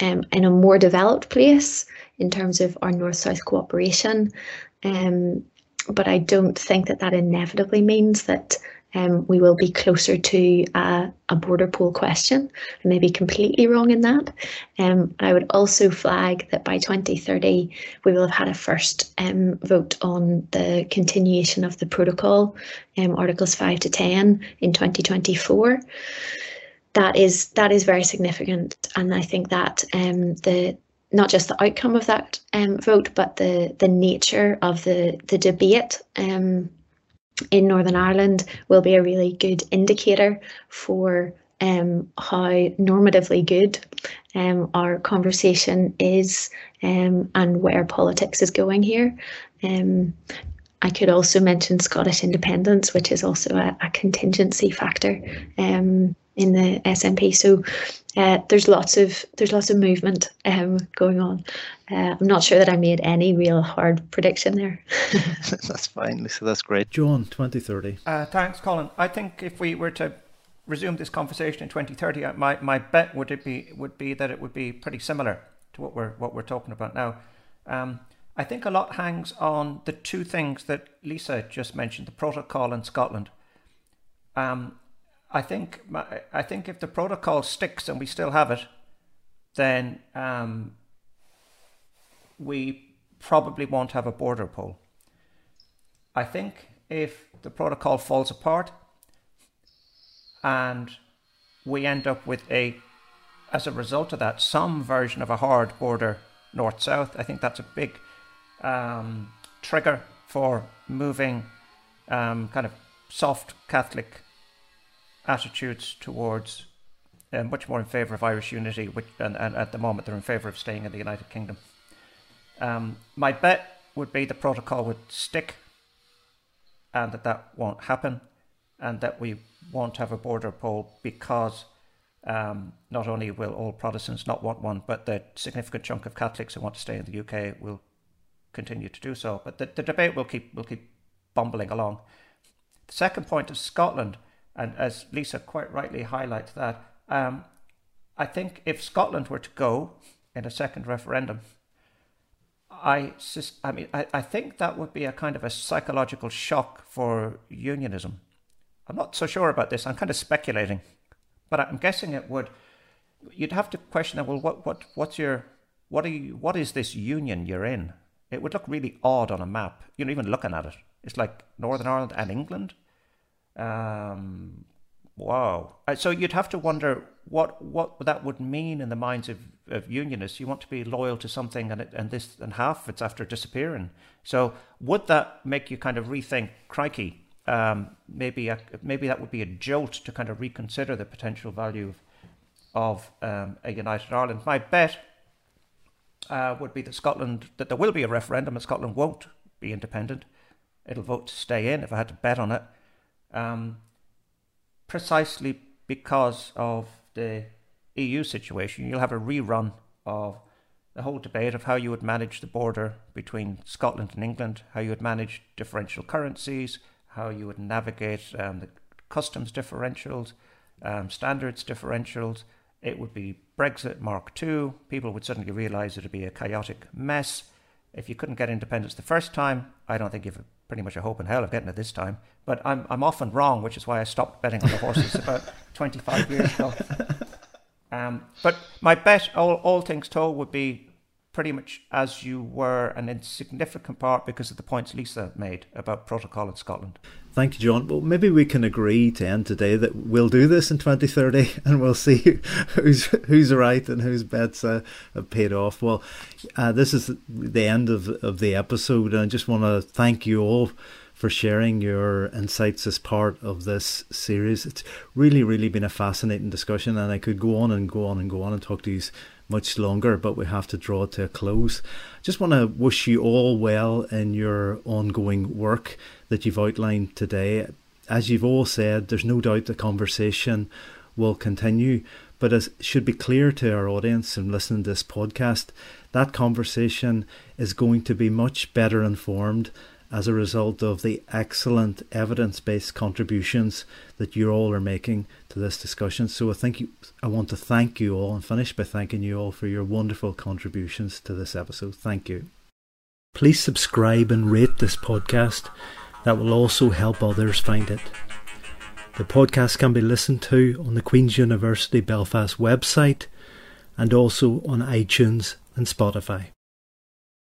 um, in a more developed place in terms of our north south cooperation. Um, but I don't think that that inevitably means that um, we will be closer to a, a border poll question. I may be completely wrong in that. Um, I would also flag that by 2030, we will have had a first um, vote on the continuation of the protocol, um, Articles 5 to 10 in 2024. That is that is very significant, and I think that um, the not just the outcome of that um, vote, but the the nature of the the debate um, in Northern Ireland will be a really good indicator for um, how normatively good um, our conversation is um, and where politics is going here. Um, I could also mention Scottish independence, which is also a, a contingency factor um, in the SNP. So uh, there's lots of there's lots of movement um, going on. Uh, I'm not sure that I made any real hard prediction there. that's fine, Lisa. That's great. John, 2030. Uh, thanks, Colin. I think if we were to resume this conversation in 2030, uh, my, my bet would it be would be that it would be pretty similar to what we're what we're talking about now. Um, I think a lot hangs on the two things that Lisa just mentioned: the protocol in Scotland. Um, I think I think if the protocol sticks and we still have it, then um, we probably won't have a border poll. I think if the protocol falls apart and we end up with a, as a result of that, some version of a hard border north south, I think that's a big um, trigger for moving um, kind of soft Catholic attitudes towards uh, much more in favour of Irish unity, which, and, and, at the moment they're in favour of staying in the United Kingdom. Um, my bet would be the protocol would stick and that that won't happen and that we won't have a border poll because um, not only will all Protestants not want one, but the significant chunk of Catholics who want to stay in the UK will continue to do so. But the, the debate will keep will keep bumbling along. The second point is Scotland. And as Lisa quite rightly highlights that, um, I think if Scotland were to go in a second referendum, I, I mean, I, I think that would be a kind of a psychological shock for unionism. I'm not so sure about this. I'm kind of speculating, but I'm guessing it would. You'd have to question, that well, what, what, what's your, what are you, what is this union you're in? It would look really odd on a map. You know, even looking at it, it's like Northern Ireland and England. Um, wow. Uh, so you'd have to wonder what what that would mean in the minds of, of unionists. You want to be loyal to something, and it, and this and half it's after disappearing. So would that make you kind of rethink? Crikey, um, maybe a, maybe that would be a jolt to kind of reconsider the potential value of, of um, a united Ireland. My bet uh, would be that Scotland that there will be a referendum, and Scotland won't be independent. It'll vote to stay in. If I had to bet on it um, precisely because of the EU situation. You'll have a rerun of the whole debate of how you would manage the border between Scotland and England, how you would manage differential currencies, how you would navigate um, the customs differentials, um, standards differentials. It would be Brexit Mark II. People would suddenly realise it would be a chaotic mess. If you couldn't get independence the first time, I don't think you've pretty much a hope in hell of getting it this time. But I'm I'm often wrong, which is why I stopped betting on the horses about 25 years ago. Um, but my bet, all, all things told, would be pretty much as you were an insignificant part because of the points Lisa made about protocol in Scotland. Thank you, John. Well, maybe we can agree to end today that we'll do this in 2030 and we'll see who's who's right and whose bets uh, have paid off. Well, uh, this is the end of, of the episode, and I just want to thank you all for sharing your insights as part of this series. It's really, really been a fascinating discussion, and I could go on and go on and go on and talk to you much longer, but we have to draw to a close. Just want to wish you all well in your ongoing work that you've outlined today. As you've all said, there's no doubt the conversation will continue, but it should be clear to our audience and listening to this podcast that conversation is going to be much better informed as a result of the excellent evidence based contributions that you all are making to this discussion. So I think you, I want to thank you all and finish by thanking you all for your wonderful contributions to this episode. Thank you. Please subscribe and rate this podcast. That will also help others find it. The podcast can be listened to on the Queen's University Belfast website and also on iTunes and Spotify.